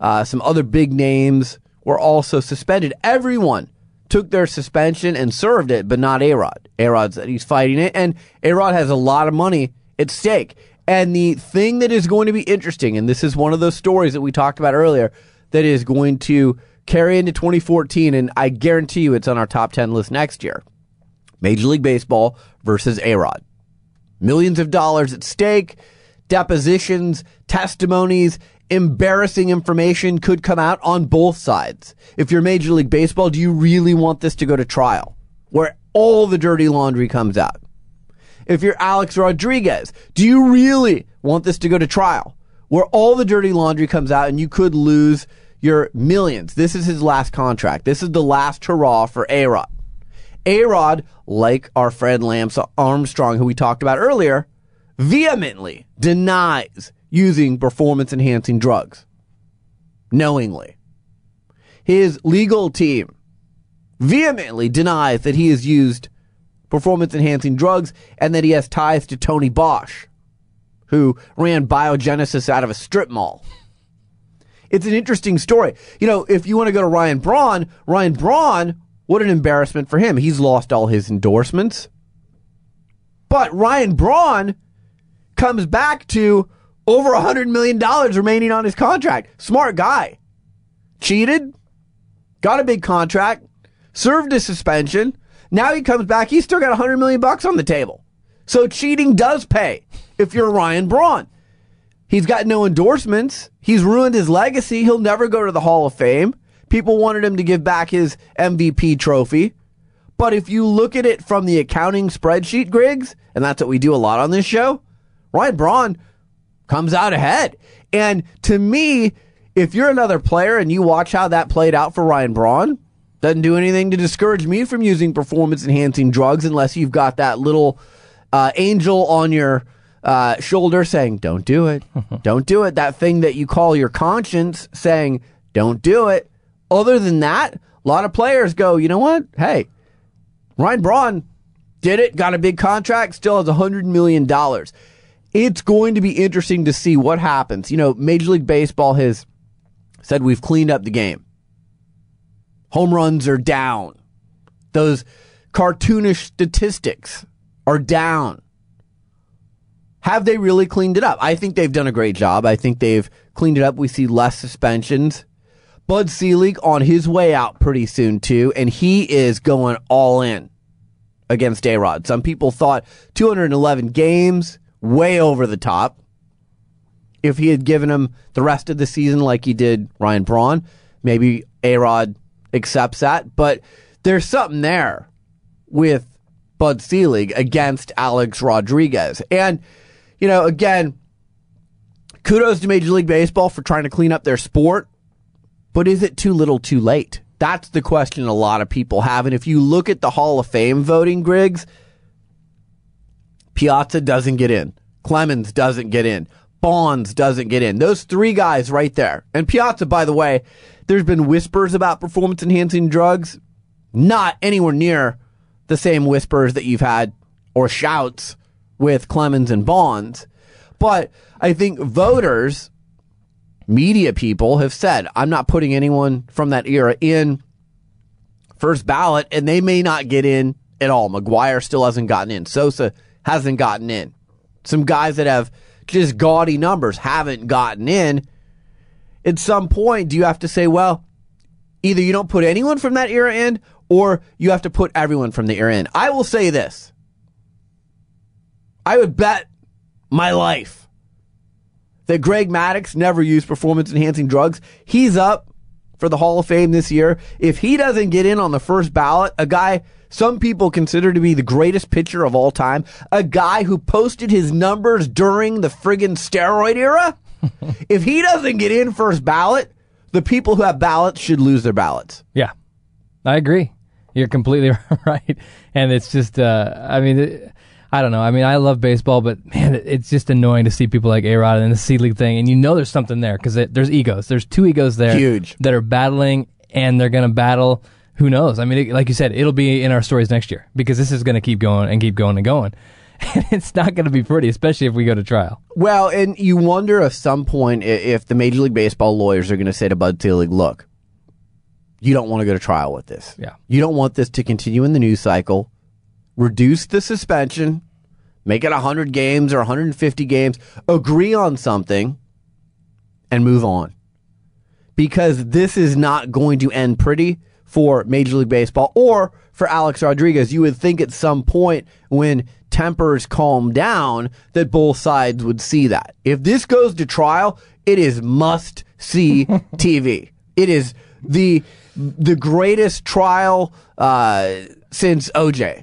uh, some other big names were also suspended. Everyone took their suspension and served it, but not A-Rod. A-Rod he's fighting it, and A-Rod has a lot of money at stake. And the thing that is going to be interesting, and this is one of those stories that we talked about earlier, that is going to carry into 2014, and I guarantee you it's on our top 10 list next year. Major League Baseball versus A-Rod. Millions of dollars at stake, depositions, testimonies, embarrassing information could come out on both sides. If you're Major League Baseball, do you really want this to go to trial where all the dirty laundry comes out? If you're Alex Rodriguez, do you really want this to go to trial where all the dirty laundry comes out and you could lose your millions? This is his last contract. This is the last hurrah for A Rod. A Rod, like our friend Lance Armstrong, who we talked about earlier, vehemently denies using performance enhancing drugs knowingly. His legal team vehemently denies that he has used performance enhancing drugs and that he has ties to Tony Bosch, who ran biogenesis out of a strip mall. It's an interesting story. You know, if you want to go to Ryan Braun, Ryan Braun, what an embarrassment for him. He's lost all his endorsements. But Ryan Braun comes back to over a $100 million remaining on his contract. Smart guy. Cheated, got a big contract, served a suspension. Now he comes back, he's still got 100 million bucks on the table. So cheating does pay if you're Ryan Braun. He's got no endorsements. He's ruined his legacy. He'll never go to the Hall of Fame. People wanted him to give back his MVP trophy. But if you look at it from the accounting spreadsheet, Griggs, and that's what we do a lot on this show, Ryan Braun comes out ahead. And to me, if you're another player and you watch how that played out for Ryan Braun, doesn't do anything to discourage me from using performance enhancing drugs unless you've got that little uh, angel on your uh, shoulder saying, don't do it. don't do it. That thing that you call your conscience saying, don't do it. Other than that, a lot of players go, you know what? Hey, Ryan Braun did it, got a big contract, still has $100 million. It's going to be interesting to see what happens. You know, Major League Baseball has said we've cleaned up the game. Home runs are down. Those cartoonish statistics are down. Have they really cleaned it up? I think they've done a great job. I think they've cleaned it up. We see less suspensions. Bud Selig on his way out pretty soon too, and he is going all in against A Rod. Some people thought 211 games, way over the top. If he had given him the rest of the season like he did Ryan Braun, maybe A Rod accepts that. But there's something there with Bud Selig against Alex Rodriguez. And, you know, again, kudos to Major League Baseball for trying to clean up their sport. But is it too little too late? That's the question a lot of people have. And if you look at the Hall of Fame voting, Griggs, Piazza doesn't get in. Clemens doesn't get in. Bonds doesn't get in. Those three guys right there. And Piazza, by the way, there's been whispers about performance enhancing drugs. Not anywhere near the same whispers that you've had or shouts with Clemens and Bonds. But I think voters media people have said, I'm not putting anyone from that era in first ballot, and they may not get in at all. McGwire still hasn't gotten in. Sosa hasn't gotten in. Some guys that have just gaudy numbers haven't gotten in. At some point, do you have to say, well, either you don't put anyone from that era in, or you have to put everyone from the era in? I will say this. I would bet my life that Greg Maddux never used performance enhancing drugs. He's up for the Hall of Fame this year. If he doesn't get in on the first ballot, a guy some people consider to be the greatest pitcher of all time, a guy who posted his numbers during the friggin' steroid era, if he doesn't get in first ballot, the people who have ballots should lose their ballots. Yeah, I agree. You're completely right. And it's just, uh, I mean, I don't know. I mean, I love baseball, but man, it's just annoying to see people like A Rod and the Selig thing. And you know there's something there because there's egos. There's two egos there. Huge. That are battling and they're going to battle. Who knows? I mean, it, like you said, it'll be in our stories next year because this is going to keep going and keep going and going. And it's not going to be pretty, especially if we go to trial. Well, and you wonder at some point if the Major League Baseball lawyers are going to say to Bud Selig, look, you don't want to go to trial with this. Yeah. You don't want this to continue in the news cycle. Reduce the suspension, make it 100 games or 150 games, agree on something, and move on. Because this is not going to end pretty for Major League Baseball or for Alex Rodriguez. You would think at some point when tempers calm down that both sides would see that. If this goes to trial, it is must see TV. It is the the greatest trial uh, since OJ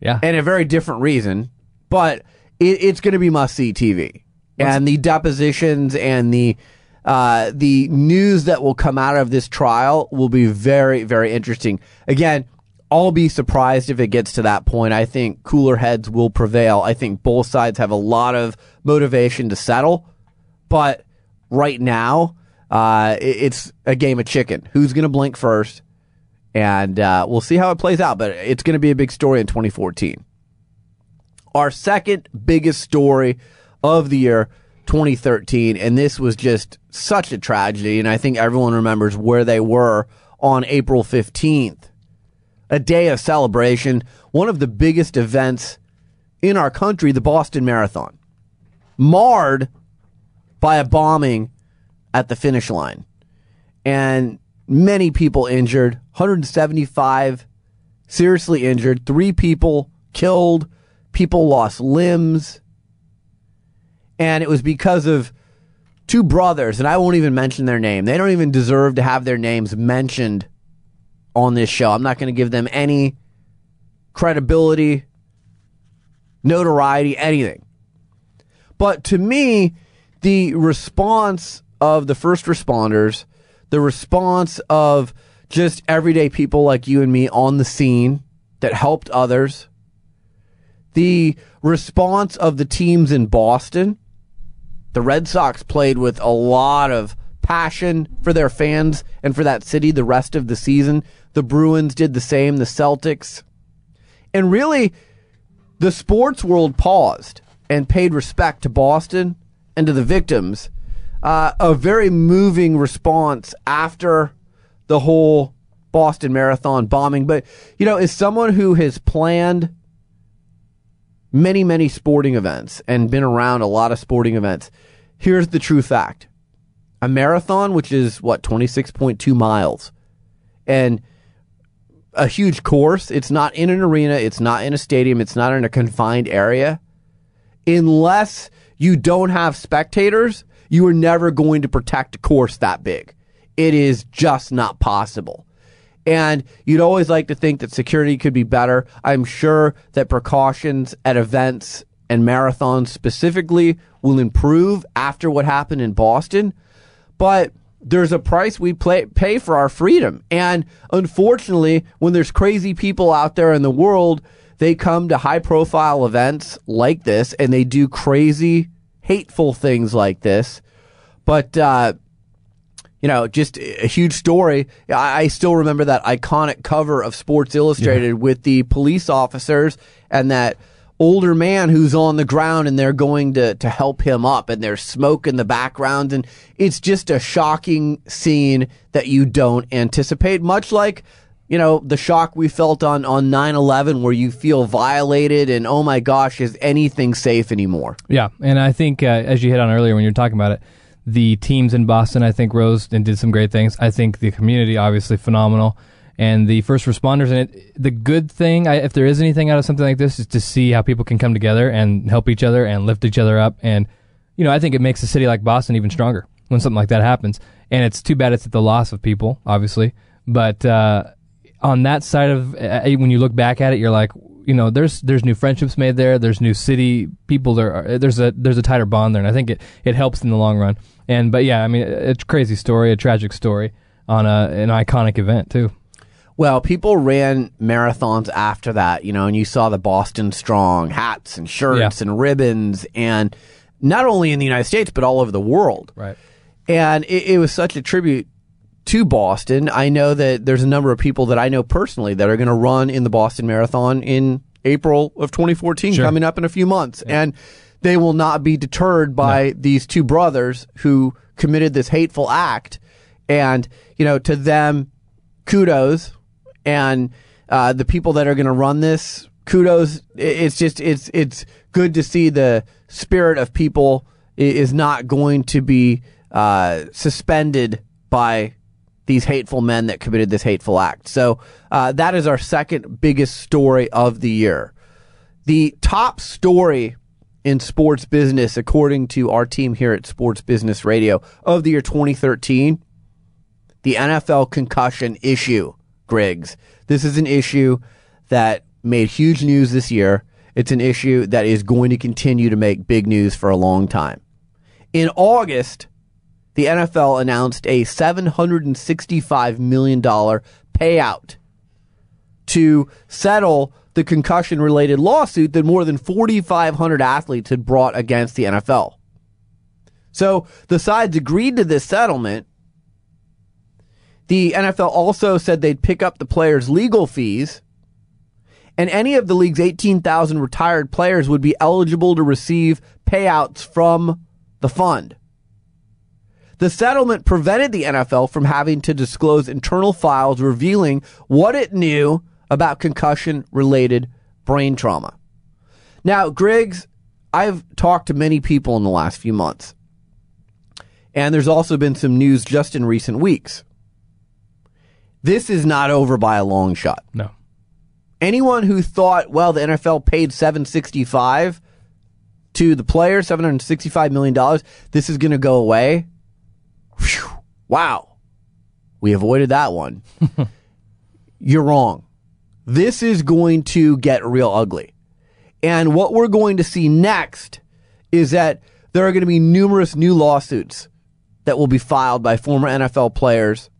Yeah. and a very different reason, but it, it's going to be must see TV. And the depositions and the uh, the news that will come out of this trial will be very, very interesting. Again, I'll be surprised if it gets to that point. I think cooler heads will prevail. I think both sides have a lot of motivation to settle, but right now, uh, it- it's a game of chicken. Who's going to blink first? And uh, we'll see how it plays out, but it's going to be a big story in 2014 our second biggest story of the year 2013 and this was just such a tragedy and i think everyone remembers where they were on april 15th a day of celebration one of the biggest events in our country, the Boston Marathon, marred by a bombing at the finish line. And many people injured, 175 seriously injured, three people killed, people lost limbs. And it was because of two brothers, and I won't even mention their name. They don't even deserve to have their names mentioned on this show. I'm not going to give them any credibility, notoriety, anything. But to me, the response of the first responders, the response of just everyday people like you and me on the scene that helped others, the response of the teams in Boston. The Red Sox played with a lot of passion for their fans and for that city the rest of the season. The Bruins did the same, the Celtics. And really, the sports world paused and paid respect to Boston and to the victims. Uh, a very moving response after the whole Boston Marathon bombing. But, you know, as someone who has planned many, many sporting events and been around a lot of sporting events, here's the true fact. A marathon, which is what, 26.2 miles, and a huge course, it's not in an arena, it's not in a stadium, it's not in a confined area. Unless you don't have spectators, you are never going to protect a course that big. It is just not possible. And you'd always like to think that security could be better. I'm sure that precautions at events and marathons specifically will improve after what happened in Boston. But there's a price we play, pay for our freedom. And unfortunately, when there's crazy people out there in the world, they come to high profile events like this and they do crazy, hateful things like this. But, uh, you know, just a huge story. I, I still remember that iconic cover of Sports Illustrated with the police officers and that older man who's on the ground and they're going to, to help him up and there's smoke in the background. And it's just a shocking scene that you don't anticipate, much like, you know, the shock we felt on, on 9-11 where you feel violated and, oh my gosh, is anything safe anymore? Yeah, and I think uh, as you hit on earlier when you were talking about it, the teams in Boston I think rose and did some great things. I think the community obviously phenomenal, and the first responders. And it, the good thing, I, if there is anything out of something like this, is to see how people can come together and help each other and lift each other up. And you know, I think it makes a city like Boston even stronger when something like that happens. And it's too bad it's at the loss of people, obviously, but. Uh, on that side of uh, when you look back at it, you're like, you know, there's there's new friendships made there. There's new city people there. Are, there's a there's a tighter bond there, and I think it, it helps in the long run. And but yeah, I mean, it's a crazy story, a tragic story on a an iconic event too. Well, people ran marathons after that, you know, and you saw the Boston Strong hats and shirts Yeah. and ribbons, and not only in the United States, but all over the world. Right. And it, it was such a tribute to Boston. I know that there's a number of people that I know personally that are going to run in the Boston Marathon in April of 2014, Sure. coming up in a few months. And they will not be deterred by these two brothers who committed this hateful act. And, you know, to them, kudos. And uh, the people that are going to run this, kudos. It's just, it's, it's good to see the spirit of people is not going to be uh, suspended by these hateful men that committed this hateful act. So uh, that is our second biggest story of the year. The top story in sports business, according to our team here at Sports Business Radio, of the year 2013, the NFL concussion issue, Griggs. This is an issue that made huge news this year. It's an issue that is going to continue to make big news for a long time. In August, the NFL announced a $765 million payout to settle the concussion related lawsuit that more than 4,500 athletes had brought against the NFL. So the sides agreed to this settlement. The NFL also said they'd pick up the players' legal fees, and any of the league's 18,000 retired players would be eligible to receive payouts from the fund. The settlement prevented the NFL from having to disclose internal files revealing what it knew about concussion related brain trauma. Now, Griggs, I've talked to many people in the last few months, and there's also been some news just in recent weeks. This is not over by a long shot. No. Anyone who thought, well, the NFL paid 765 to the players, 765 million dollars, this is going to go away. Phew. wow. We avoided that one. You're wrong. This is going to get real ugly. And what we're going to see next is that there are going to be numerous new lawsuits that will be filed by former NFL players.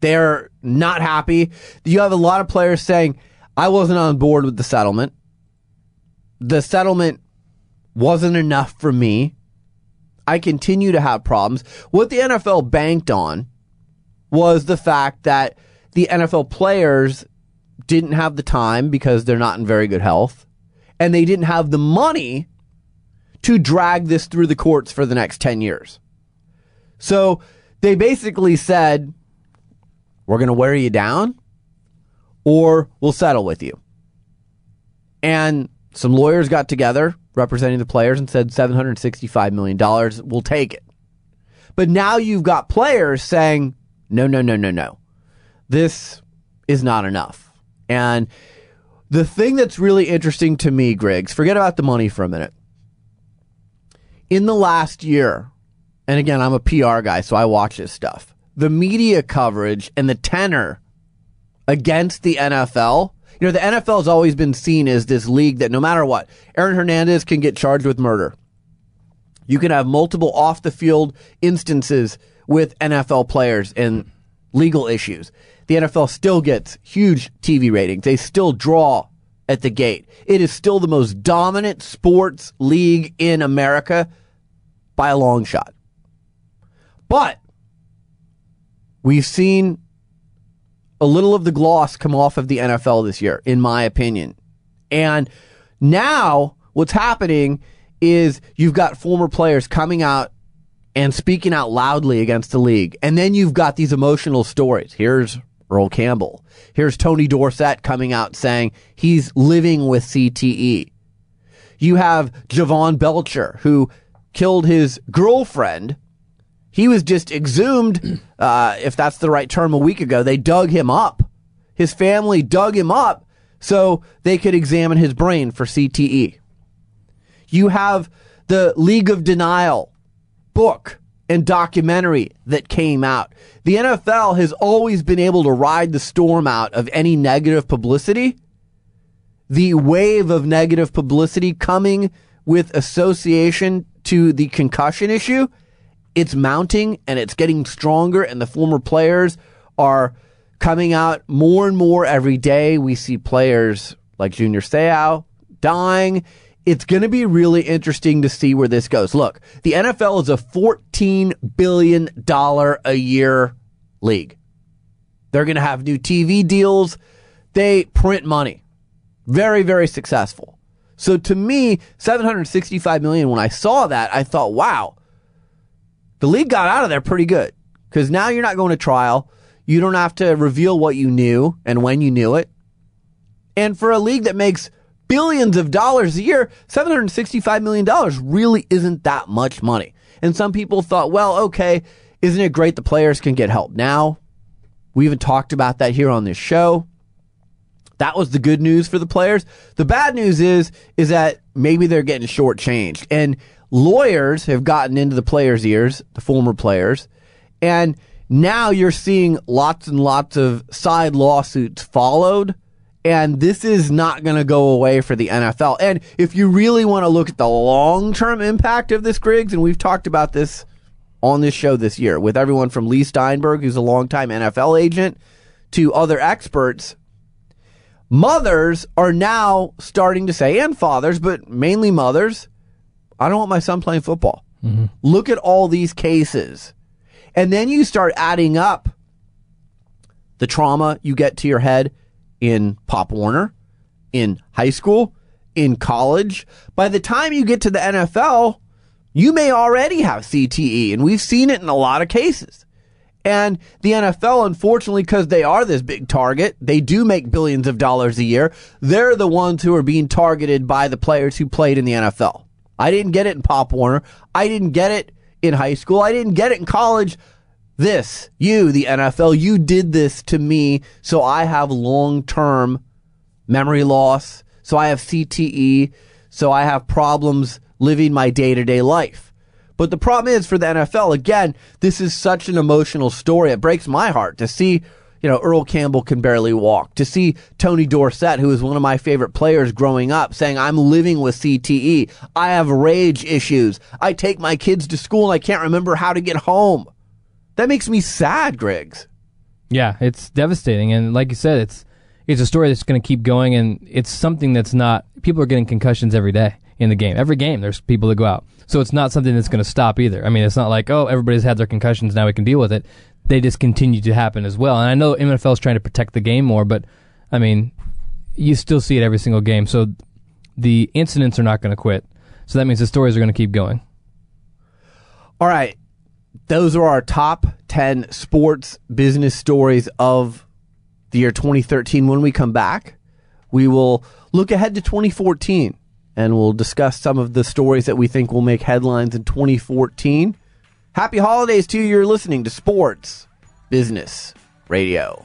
They're not happy. You have a lot of players saying, I wasn't on board with the settlement. The settlement wasn't enough for me. I continue to have problems. What the NFL banked on was the fact that the NFL players didn't have the time because they're not in very good health, and they didn't have the money to drag this through the courts for the next 10 years. So they basically said, we're going to wear you down or we'll settle with you. And some lawyers got together representing the players and said $765 million, we'll take it. But now you've got players saying, no, no, no, no, no. This is not enough. And the thing that's really interesting to me, Griggs, forget about the money for a minute. In the last year, and again, I'm a PR guy, so I watch this stuff. The media coverage and the tenor against the NFL. You know, the NFL has always been seen as this league that no matter what, Aaron Hernandez can get charged with murder. You can have multiple off the field instances with NFL players and legal issues. The NFL still gets huge TV ratings. They still draw at the gate. It is still the most dominant sports league in America by a long shot. But we've seen a little of the gloss come off of the NFL this year, in my opinion. And now what's happening is you've got former players coming out and speaking out loudly against the league. And then you've got these emotional stories. Here's Earl Campbell. Here's Tony Dorsett coming out saying he's living with CTE. You have Jovan Belcher, who killed his girlfriend. He was just exhumed, uh, if that's the right term, a week ago. They dug him up. His family dug him up so they could examine his brain for CTE. You have the League of Denial book and documentary that came out. The NFL has always been able to ride the storm out of any negative publicity. The wave of negative publicity coming with association to the concussion issue, it's mounting and it's getting stronger, and the former players are coming out more and more every day. We see players like Junior Seau dying it's going to be really interesting to see where this goes. Look, the NFL is a $14 billion a year league. They're going to have new TV deals. They print money. Very, very successful. So to me, 765 million, when I saw that, I thought, wow, the league got out of there pretty good because now you're not going to trial. You don't have to reveal what you knew and when you knew it. And for a league that makes billions of dollars a year, $765 million really isn't that much money. And some people thought, well, okay, isn't it great the players can get help now? We even talked about that here on this show. That was the good news for the players. The bad news is is that maybe they're getting shortchanged. And lawyers have gotten into the players' ears, the former players, and now you're seeing lots and lots of side lawsuits followed and this is not going to go away for the NFL. And if you really want to look at the long term impact of this, Griggs, and we've talked about this on this show this year with everyone from Leigh Steinberg, who's a longtime NFL agent, to other experts, mothers are now starting to say, and fathers, but mainly mothers, I don't want my son playing football. Mm-hmm. Look at all these cases. And then you start adding up the trauma you get to your head in Pop Warner, in high school, in college. By the time you get to the NFL, you may already have CTE, and we've seen it in a lot of cases. And the NFL, unfortunately, because they are this big target, they do make billions of dollars a year. They're the ones who are being targeted by the players who played in the NFL. I didn't get it in Pop Warner. I didn't get it in high school. I didn't get it in college. This, you, the NFL, you did this to me, so I have long term memory loss, so I have CTE, so I have problems living my day to day life. But the problem is for the NFL, again, this is such an emotional story. It breaks my heart to see, you know, Earl Campbell can barely walk, to see Tony Dorsett, who was one of my favorite players growing up, saying, I'm living with CTE. I have rage issues. I take my kids to school and I can't remember how to get home. That makes me sad, Griggs. Yeah, it's devastating, and like you said, it's it's a story that's going to keep going, and it's something that's not. People are getting concussions every day in the game. Every game, there's people that go out, so it's not something that's going to stop either. I mean, it's not like oh, everybody's had their concussions, now we can deal with it. They just continue to happen as well, and I know NFL is trying to protect the game more, but I mean, you still see it every single game. So the incidents are not going to quit. So that means the stories are going to keep going. All right. Those are our top 10 sports business stories of the year 2013. When we come back, we will look ahead to 2014 and we'll discuss some of the stories that we think will make headlines in 2014. Happy holidays to you. You're listening to Sports Business Radio.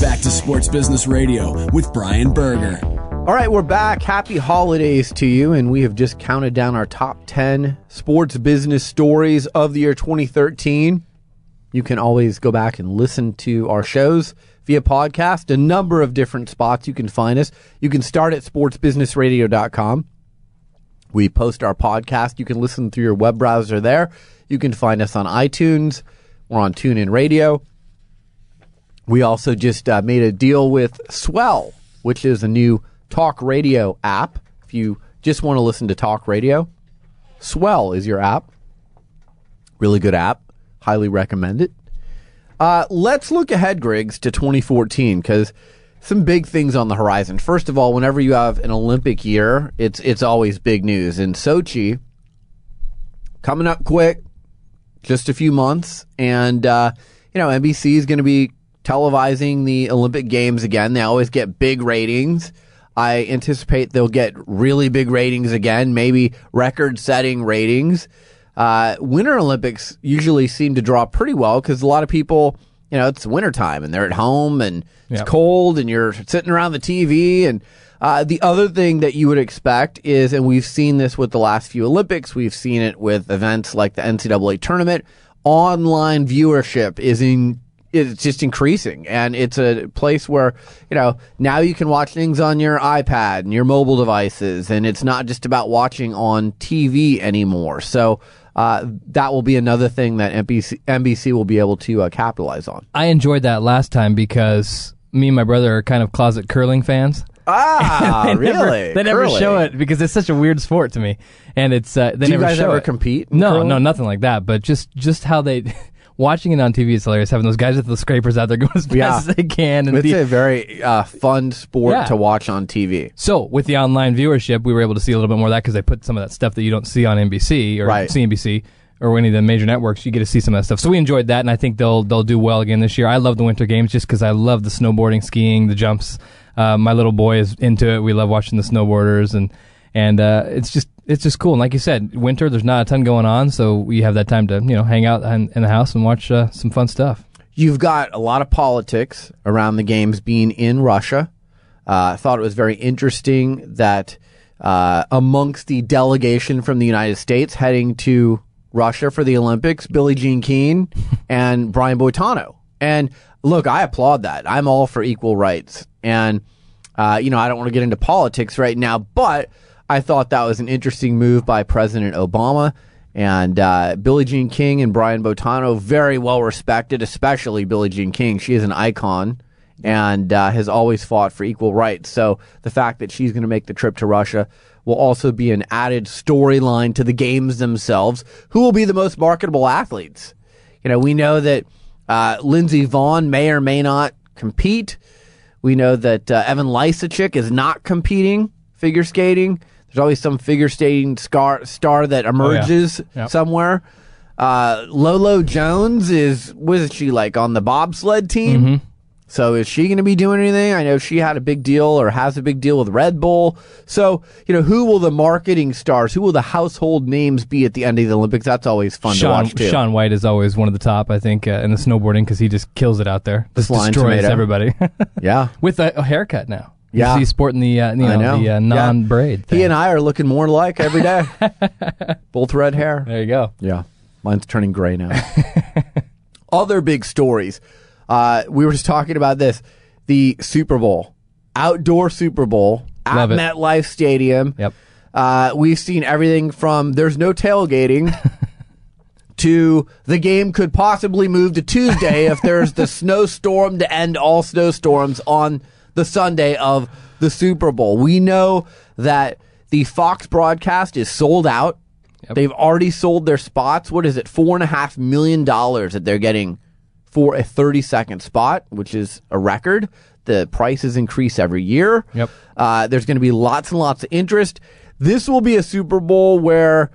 Back to Sports Business Radio with Brian Berger. All right, we're back. Happy holidays to you. And we have just counted down our top 10 sports business stories of the year 2013. You can always go back and listen to our shows via podcast, a number of different spots you can find us. You can start at sportsbusinessradio.com. We post our podcast. You can listen through your web browser there. You can find us on iTunes. We're on TuneIn Radio. We also just uh, made a deal with Swell, which is a new talk radio app. If you just want to listen to talk radio, Swell is your app. Really good app. Highly recommend it. Uh, let's look ahead, Griggs, to 2014 because some big things on the horizon. First of all, whenever you have an Olympic year, it's it's always big news. In Sochi, coming up quick, just a few months, and uh, you know NBC is going to be televising the Olympic Games again. They always get big ratings. I anticipate they'll get really big ratings again, maybe record-setting ratings. Uh, Winter Olympics usually seem to draw pretty well because a lot of people, you know, it's wintertime and they're at home and it's Yep. cold and you're sitting around the TV. And uh, the other thing that you would expect is, and we've seen this with the last few Olympics, we've seen it with events like the NCAA tournament, online viewership is in. It's just increasing, and it's a place where you know now you can watch things on your iPad and your mobile devices, and it's not just about watching on TV anymore. So uh, that will be another thing that NBC, NBC will be able to uh, capitalize on. I enjoyed that last time because me and my brother are kind of closet curling fans. Ah, they really? Never, they never show it because it's such a weird sport to me, and it's uh, they Do you never guys show ever it. compete No, curling? no, nothing like that. But just just how they watching it on TV is hilarious. Having those guys with the scrapers out there going as fast Yeah. as they can, and It's the- a very uh, fun sport Yeah. to watch on TV. so with the online viewership, we were able to see a little bit more of that because they put some of that stuff that you don't see on NBC or Right. CNBC or any of the major networks. You get to see some of that stuff. So we enjoyed that, and I think they'll they'll do well again this year. I love the Winter Games just because I love the snowboarding, skiing, the jumps. Uh, my little boy is into it. We love watching the snowboarders, and and uh, it's just it's just cool. And like you said, winter there's not a ton going on, so we have that time to you know hang out in, in the house and watch uh, some fun stuff. You've got a lot of politics around the games being in Russia. Uh, I thought it was very interesting that uh, amongst the delegation from the United States heading to Russia for the Olympics, Billie Jean King and Brian Boitano. And look, I applaud that. I'm all for equal rights. And, uh, you know, I don't want to get into politics right now, but I thought that was an interesting move by President Obama. And uh, Billie Jean King and Brian Boitano, very well respected, especially Billie Jean King. She is an icon and uh, has always fought for equal rights. So the fact that she's going to make the trip to Russia will also be an added storyline to the games themselves. Who will be the most marketable athletes? You know, we know that uh, Lindsey Vonn may or may not compete. We know that uh, Evan Lysacek is not competing figure skating. There's always some figure skating star, star that emerges Yep. somewhere. Uh, Lolo Jones is, is she like on the bobsled team? So is she going to be doing anything? I know she had a big deal or has a big deal with Red Bull. So, you know, who will the marketing stars, who will the household names be at the end of the Olympics? That's always fun to watch too. Shaun White is always one of the top, I think, uh, in the snowboarding because he just kills it out there. Just destroys tomato. everybody Yeah. with a, a haircut now. Yeah. sporting the uh, you know, know. the uh, non-braid. He and I are looking more alike every day. Both red hair. there you go. Yeah. Mine's turning gray now. Other big stories. Uh, we were just talking about this. The Super Bowl, outdoor Super Bowl at it. MetLife Stadium. Yep. Uh, we've seen everything from there's no tailgating to the game could possibly move to Tuesday if there's the snowstorm to end all snowstorms on the Sunday of the Super Bowl. We know that the Fox broadcast is sold out. They've already sold their spots. What is it? Four and a half million dollars that they're getting for a 30 second spot, which is a record. The prices increase every year. Yep. Uh, there's going to be lots and lots of interest. This will be a Super Bowl where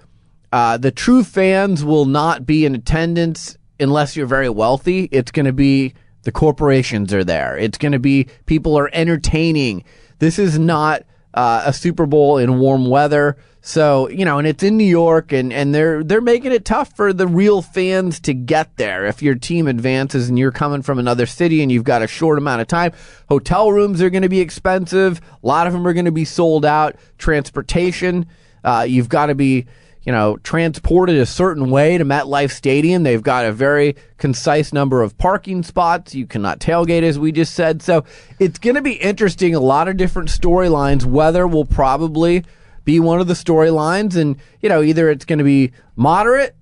uh, the true fans will not be in attendance unless you're very wealthy. It's going to be the corporations are there. It's going to be people are entertaining. This is not uh, a Super Bowl in warm weather. So you know, and it's in New York, and and they're they're making it tough for the real fans to get there. If your team advances and you're coming from another city and you've got a short amount of time, hotel rooms are going to be expensive. A lot of them are going to be sold out. Transportation, uh, you've got to be you know, transported a certain way to MetLife Stadium. They've got a very concise number of parking spots. You cannot tailgate, as we just said. So it's going to be interesting. A lot of different storylines. Weather will probably be one of the storylines. And, you know, either it's going to be moderate,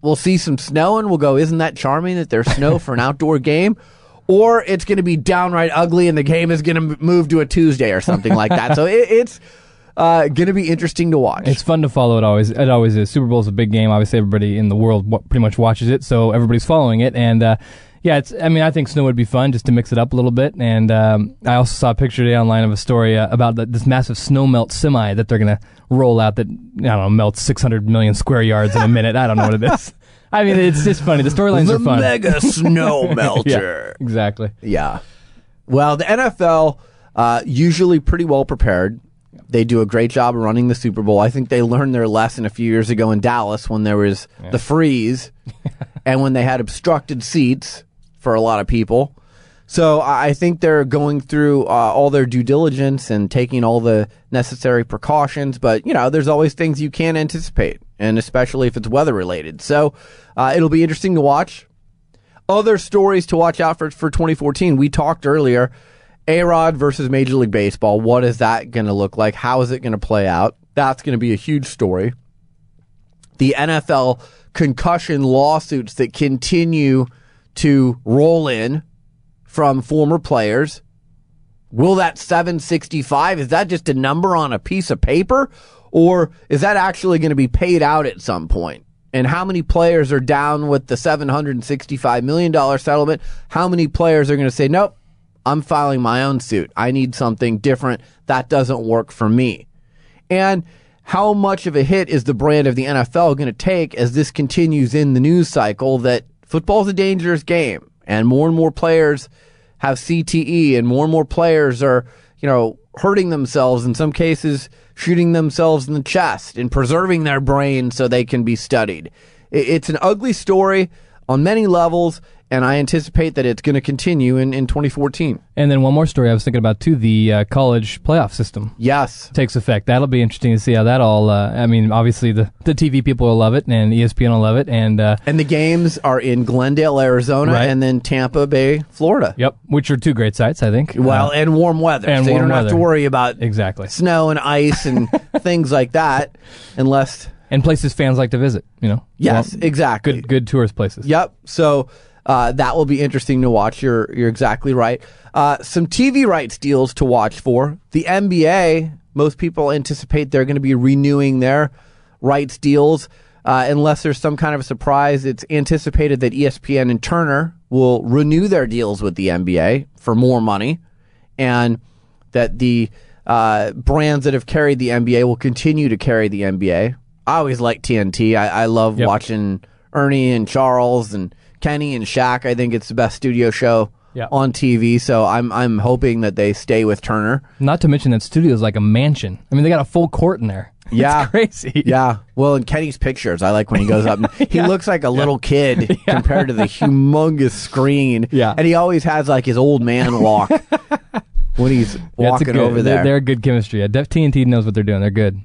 we'll see some snow, and we'll go, isn't that charming that there's snow for an outdoor game? Or it's going to be downright ugly and the game is going to move to a Tuesday or something like that. So it, it's uh, going to be interesting to watch. It's fun to follow. It always it always is. Super Bowl is a big game. Obviously, everybody in the world wa- pretty much watches it, so everybody's following it. And uh, yeah, it's. I mean, I think snow would be fun just to mix it up a little bit. And um, I also saw a picture today online of a story uh, about the, this massive snow melt semi that they're gonna roll out that I don't know melts 600 million square yards in a minute. I don't know what it is. I mean, it's just funny. The storylines are fun. The mega snow yeah, melter. exactly. yeah. Well, the NFL uh, usually pretty well prepared. They do a great job running the Super Bowl. I think they learned their lesson a few years ago in Dallas when there was the freeze and when they had obstructed seats for a lot of people. So I I think they're going through uh, all their due diligence and taking all the necessary precautions. But you know, there's always things you can't anticipate, and especially if it's weather related. So uh, it'll be interesting to watch other stories to watch out for for 2014. We talked earlier, A Rod versus Major League Baseball. What is that going to look like? How is it going to play out? That's going to be a huge story. The NFL concussion lawsuits that continue to roll in from former players. Will that 765 is that just a number on a piece of paper or is that actually going to be paid out at some point? And how many players are down with the 765 million dollar settlement? How many players are going to say, "Nope, I'm filing my own suit. I need something different. That doesn't work for me." And how much of a hit is the brand of the NFL going to take as this continues in the news cycle that football's a dangerous game and more and more players have CTE and more and more players are, you know, hurting themselves, in some cases, shooting themselves in the chest and preserving their brain so they can be studied. It's an ugly story on many levels, and I anticipate that it's going to continue in, in 2014. And then one more story I was thinking about too: the uh, college playoff system Yes. takes effect. That'll be interesting to see how that all. Uh, I mean, obviously the the TV people will love it, and ESPN will love it, and uh, And the games are in Glendale, Arizona, Right. and then Tampa Bay, Florida. yep, which are two great sites, I think. Well, Uh, and warm weather. and so you warm don't have to worry about exactly, snow and ice and things like that unless and places fans like to visit. You know, yes Well, exactly good good tourist places. yep so uh, that will be interesting to watch you're you're exactly right uh, some tv rights deals to watch for the nba most people anticipate they're going to be renewing their rights deals uh, unless there's some kind of a surprise it's anticipated that espn and turner will renew their deals with the nba for more money and that the uh, brands that have carried the NBA will continue to carry the NBA. I always like TNT. I, I love Yep. watching Ernie and Charles and Kenny and Shaq. I think it's the best studio show Yep. on TV. So I'm I'm hoping that they stay with Turner. Not to mention that studio is like a mansion. I mean, they got a full court in there. Yeah. It's crazy. Yeah. Well, in Kenny's pictures, I like when he goes up. And He looks like a little kid compared to the humongous screen. Yeah. And he always has like his old man walk when he's Yeah, walking good- over they're- there. They're, good chemistry. Yeah, Def TNT knows what they're doing. They're good.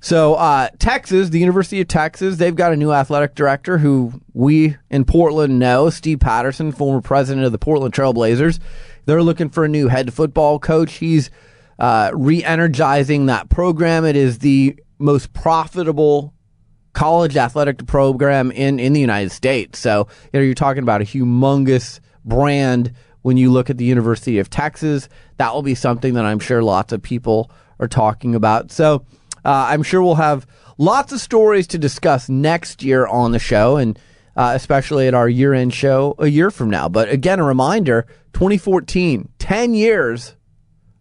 So, uh, Texas, the University of Texas, they've got a new athletic director who we in Portland know, Steve Patterson, former president of the Portland Trailblazers. They're looking for a new head football coach. He's uh, re energizing that program. It is the most profitable college athletic program in, in the United States. So, you know, you're talking about a humongous brand when you look at the University of Texas. That will be something that I'm sure lots of people are talking about. So, uh, I'm sure we'll have lots of stories to discuss next year on the show and uh, especially at our year end show a year from now. But again, a reminder 2014, 10 years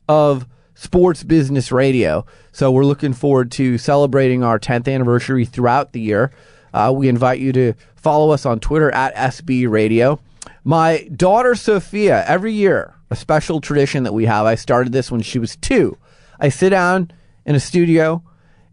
of sports business radio. So we're looking forward to celebrating our 10th anniversary throughout the year. Uh, we invite you to follow us on Twitter at SB Radio. My daughter Sophia, every year, a special tradition that we have. I started this when she was two. I sit down in a studio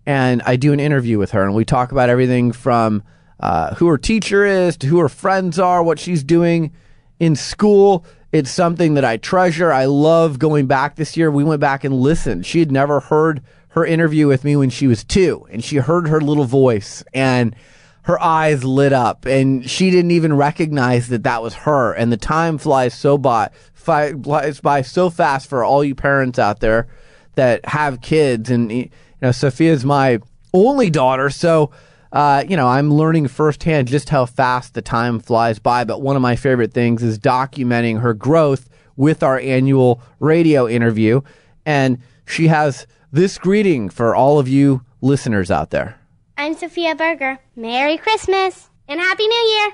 and I do an interview with her, and we talk about everything from uh, who her teacher is to who her friends are, what she's doing in school. It's something that I treasure. I love going back this year. We went back and listened. She had never heard her interview with me when she was two, and she heard her little voice, and her eyes lit up, and she didn't even recognize that that was her. And the time flies so by, flies by so fast for all you parents out there that have kids. And know, Sophia's my only daughter, so uh, you know, I'm learning firsthand just how fast the time flies by. But one of my favorite things is documenting her growth with our annual radio interview. And she has this greeting for all of you listeners out there. I'm Sophia Berger. Merry Christmas and Happy New Year.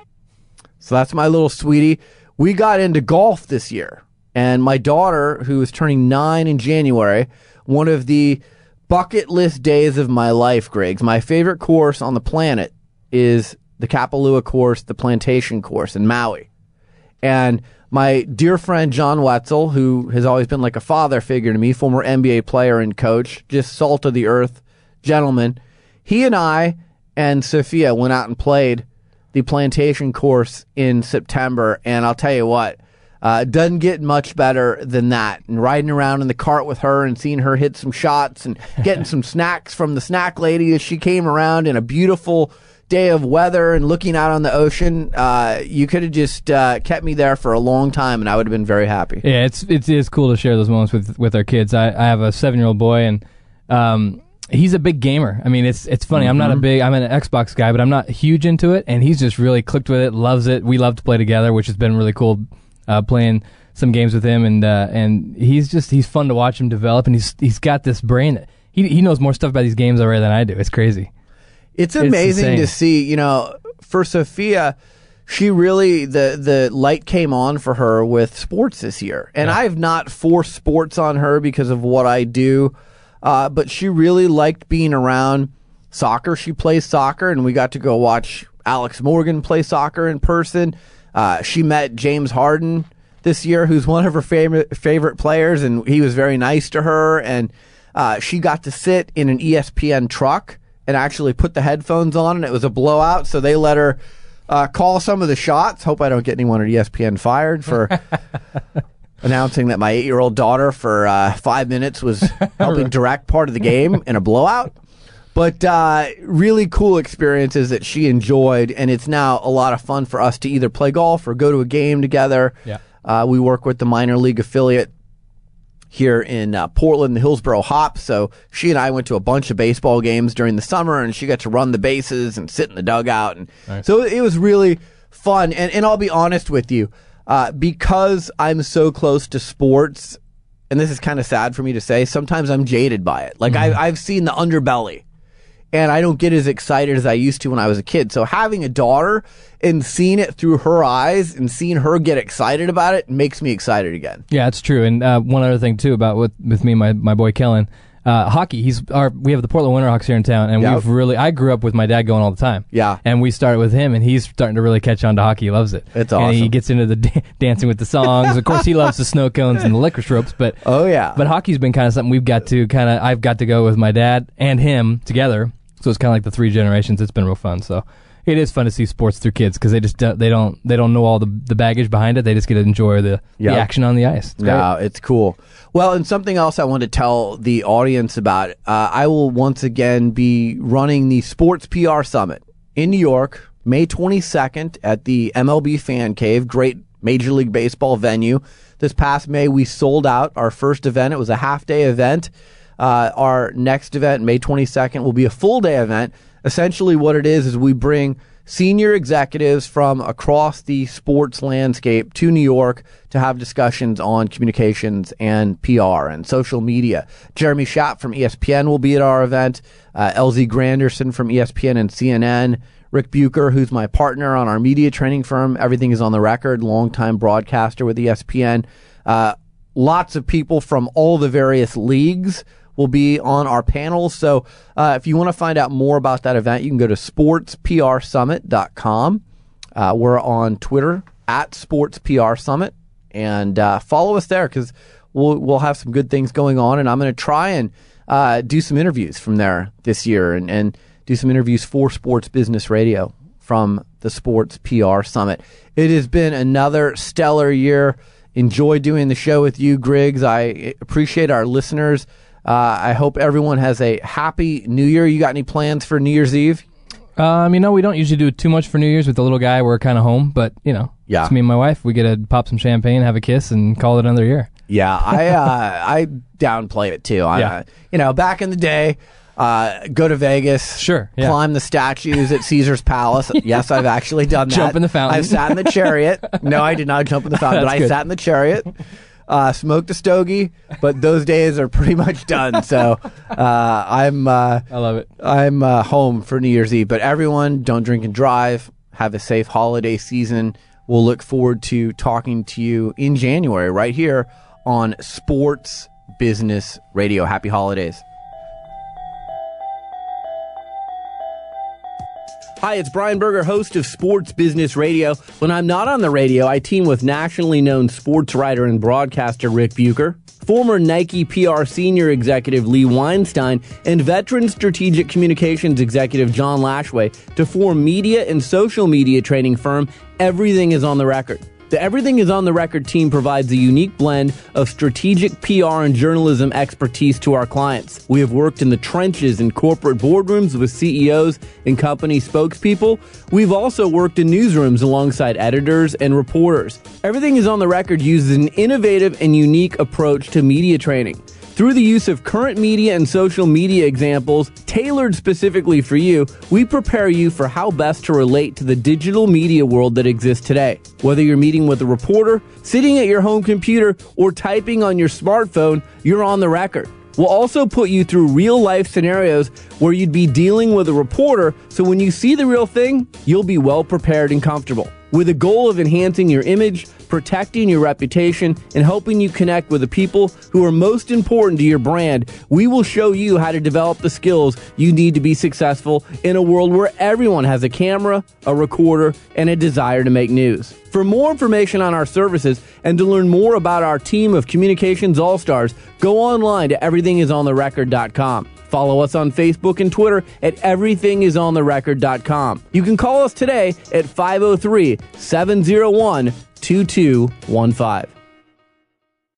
So that's my little sweetie. We got into golf this year, and my daughter, who is turning nine in January, one of the bucket list days of my life, Griggs. My favorite course on the planet is the Kapalua course, the plantation course in Maui. And my dear friend John Wetzel, who has always been like a father figure to me, former NBA player and coach, just salt of the earth gentleman, he and I and Sophia went out and played the plantation course in September. And I'll tell you what, uh, doesn't get much better than that. And riding around in the cart with her and seeing her hit some shots and getting some snacks from the snack lady as she came around in a beautiful day of weather and looking out on the ocean, uh, you could have just uh, kept me there for a long time, and I would have been very happy. Yeah, it's it's it's cool to share those moments with with our kids. I, I have a seven year old boy, and um, he's a big gamer. I mean, it's it's funny. I'm not a Mhm. big. I'm an Xbox guy, but I'm not huge into it, and he's just really clicked with it. Loves it. We love to play together, which has been really cool. Uh, playing some games with him, and uh, and he's just he's fun to watch him develop, and he's he's got this brain. That, he he knows more stuff about these games already than I do. It's crazy. It's It's amazing insane. to see, you know, for Sophia, she really the the light came on for her with sports this year. And I've not forced sports on her because of what I do. Uh, but she really liked being around soccer. She plays soccer and we got to go watch Alex Morgan play soccer in person. Uh, she met James Harden this year who's one of her favorite favorite players, and he was very nice to her. And uh, she got to sit in an ESPN truck and actually put the headphones on, and it was a blowout. So they let her uh, call some of the shots. Hope I don't get anyone at ESPN fired for announcing that my eight year old daughter for uh, five minutes was helping direct part of the game in a blowout. But uh, really cool experiences that she enjoyed, and it's now a lot of fun for us to either play golf or go to a game together. Yeah. Uh, we work with the minor league affiliate here in uh, Portland, the Hillsboro Hops. So she and I went to a bunch of baseball games during the summer, and she got to run the bases and sit in the dugout, and so it was really fun. And and I'll be honest with you, uh, because I'm so close to sports, and this is kind of sad for me to say. Sometimes I'm jaded by it. Like I, I've seen the underbelly and I don't get as excited as I used to when I was a kid. So having a daughter and seeing it through her eyes and seeing her get excited about it makes me excited again. Yeah, it's true. And uh, one other thing too about with with me, and my my boy Kellen, uh, hockey. He's our we have the Portland Winterhawks here in town, and we've really. I grew up with my dad going all the time. Yeah. and we started with him, and he's starting to really catch on to hockey. He loves it. It's And he gets into the da- dancing with the songs. Of course, he loves the snow cones and the licorice ropes. But Oh yeah. but hockey's been kind of something we've got to kind of. I've got to go with my dad and him together. So it's kind of like the three generations. It's been real fun. So. It is fun to see sports through kids because they just don't, they don't they don't know all the, the baggage behind it. They just get to enjoy the, Yeah. the action on the ice. It's. No, it's cool. Well, and something else I want to tell the audience about. Uh, I will once again be running the Sports PR Summit in New York, May 22nd at the MLB Fan Cave, great Major League Baseball venue. This past May, we sold out our first event. It was a half day event. Uh, our next event, May 22nd, will be a full day event. Essentially, what it is is we bring senior executives from across the sports landscape to New York to have discussions on communications and PR and social media. Jeremy Schaap from ESPN will be at our event. Uh, LZ Granderson from ESPN and CNN. Ric Bucher, who's my partner on our media training firm. Everything is on the record, longtime broadcaster with ESPN. Uh, lots of people from all the various leagues will be on our panel. So uh, if you want to find out more about that event, you can go to sportsprsummit.com. Uh, we're on Twitter at sportsprsummit and uh, follow us there because we'll, we'll have some good things going on. And I'm going to try and uh, do some interviews from there this year and, and do some interviews for Sports Business Radio from the Sports PR Summit. It has been another stellar year. Enjoy doing the show with you, Griggs. I appreciate our listeners. Uh, I hope everyone has a happy New Year. You got any plans for New Year's Eve? Um, you know, we don't usually do too much for New Year's with the little guy. We're kind of home, but you know, Yeah. it's me and my wife. We get to pop some champagne, have a kiss, and call it another year. Yeah, I uh, I downplay it too. I, Yeah. uh, you know, back in the day, uh, go to Vegas, Sure, yeah. climb the statues at Caesar's Palace. yes, I've actually done that. Jump in the fountain. I've sat in the chariot. No, I did not jump in the fountain, but That's I good. sat in the chariot. Uh, smoked a stogie, but those days are pretty much done. So uh, I'm uh, I love it. I'm uh, home for New Year's Eve. But everyone, don't drink and drive. Have a safe holiday season. We'll look forward to talking to you in January right here on Sports Business Radio. Happy holidays. Hi, it's Brian Berger, host of Sports Business Radio. When I'm not on the radio, I team with nationally known sports writer and broadcaster Ric Bucher, former Nike PR senior executive Lee Weinstein, and veteran strategic communications executive John Lashway to form media and social media training firm Everything is on the Record. The Everything is on the Record team provides a unique blend of strategic PR and journalism expertise to our clients. We have worked in the trenches in corporate boardrooms with CEOs and company spokespeople. We've also worked in newsrooms alongside editors and reporters. Everything is on the Record uses an innovative and unique approach to media training. Through the use of current media and social media examples tailored specifically for you, we prepare you for how best to relate to the digital media world that exists today. Whether you're meeting with a reporter, sitting at your home computer, or typing on your smartphone, you're on the record. We'll also put you through real life scenarios where you'd be dealing with a reporter, so when you see the real thing, you'll be well prepared and comfortable. With a goal of enhancing your image, protecting your reputation, and helping you connect with the people who are most important to your brand, we will show you how to develop the skills you need to be successful in a world where everyone has a camera, a recorder, and a desire to make news. For more information on our services and to learn more about our team of communications all stars, go online to everythingisontherecord.com. Follow us on Facebook and Twitter at everythingisontherecord.com. You can call us today at 503 701 2215.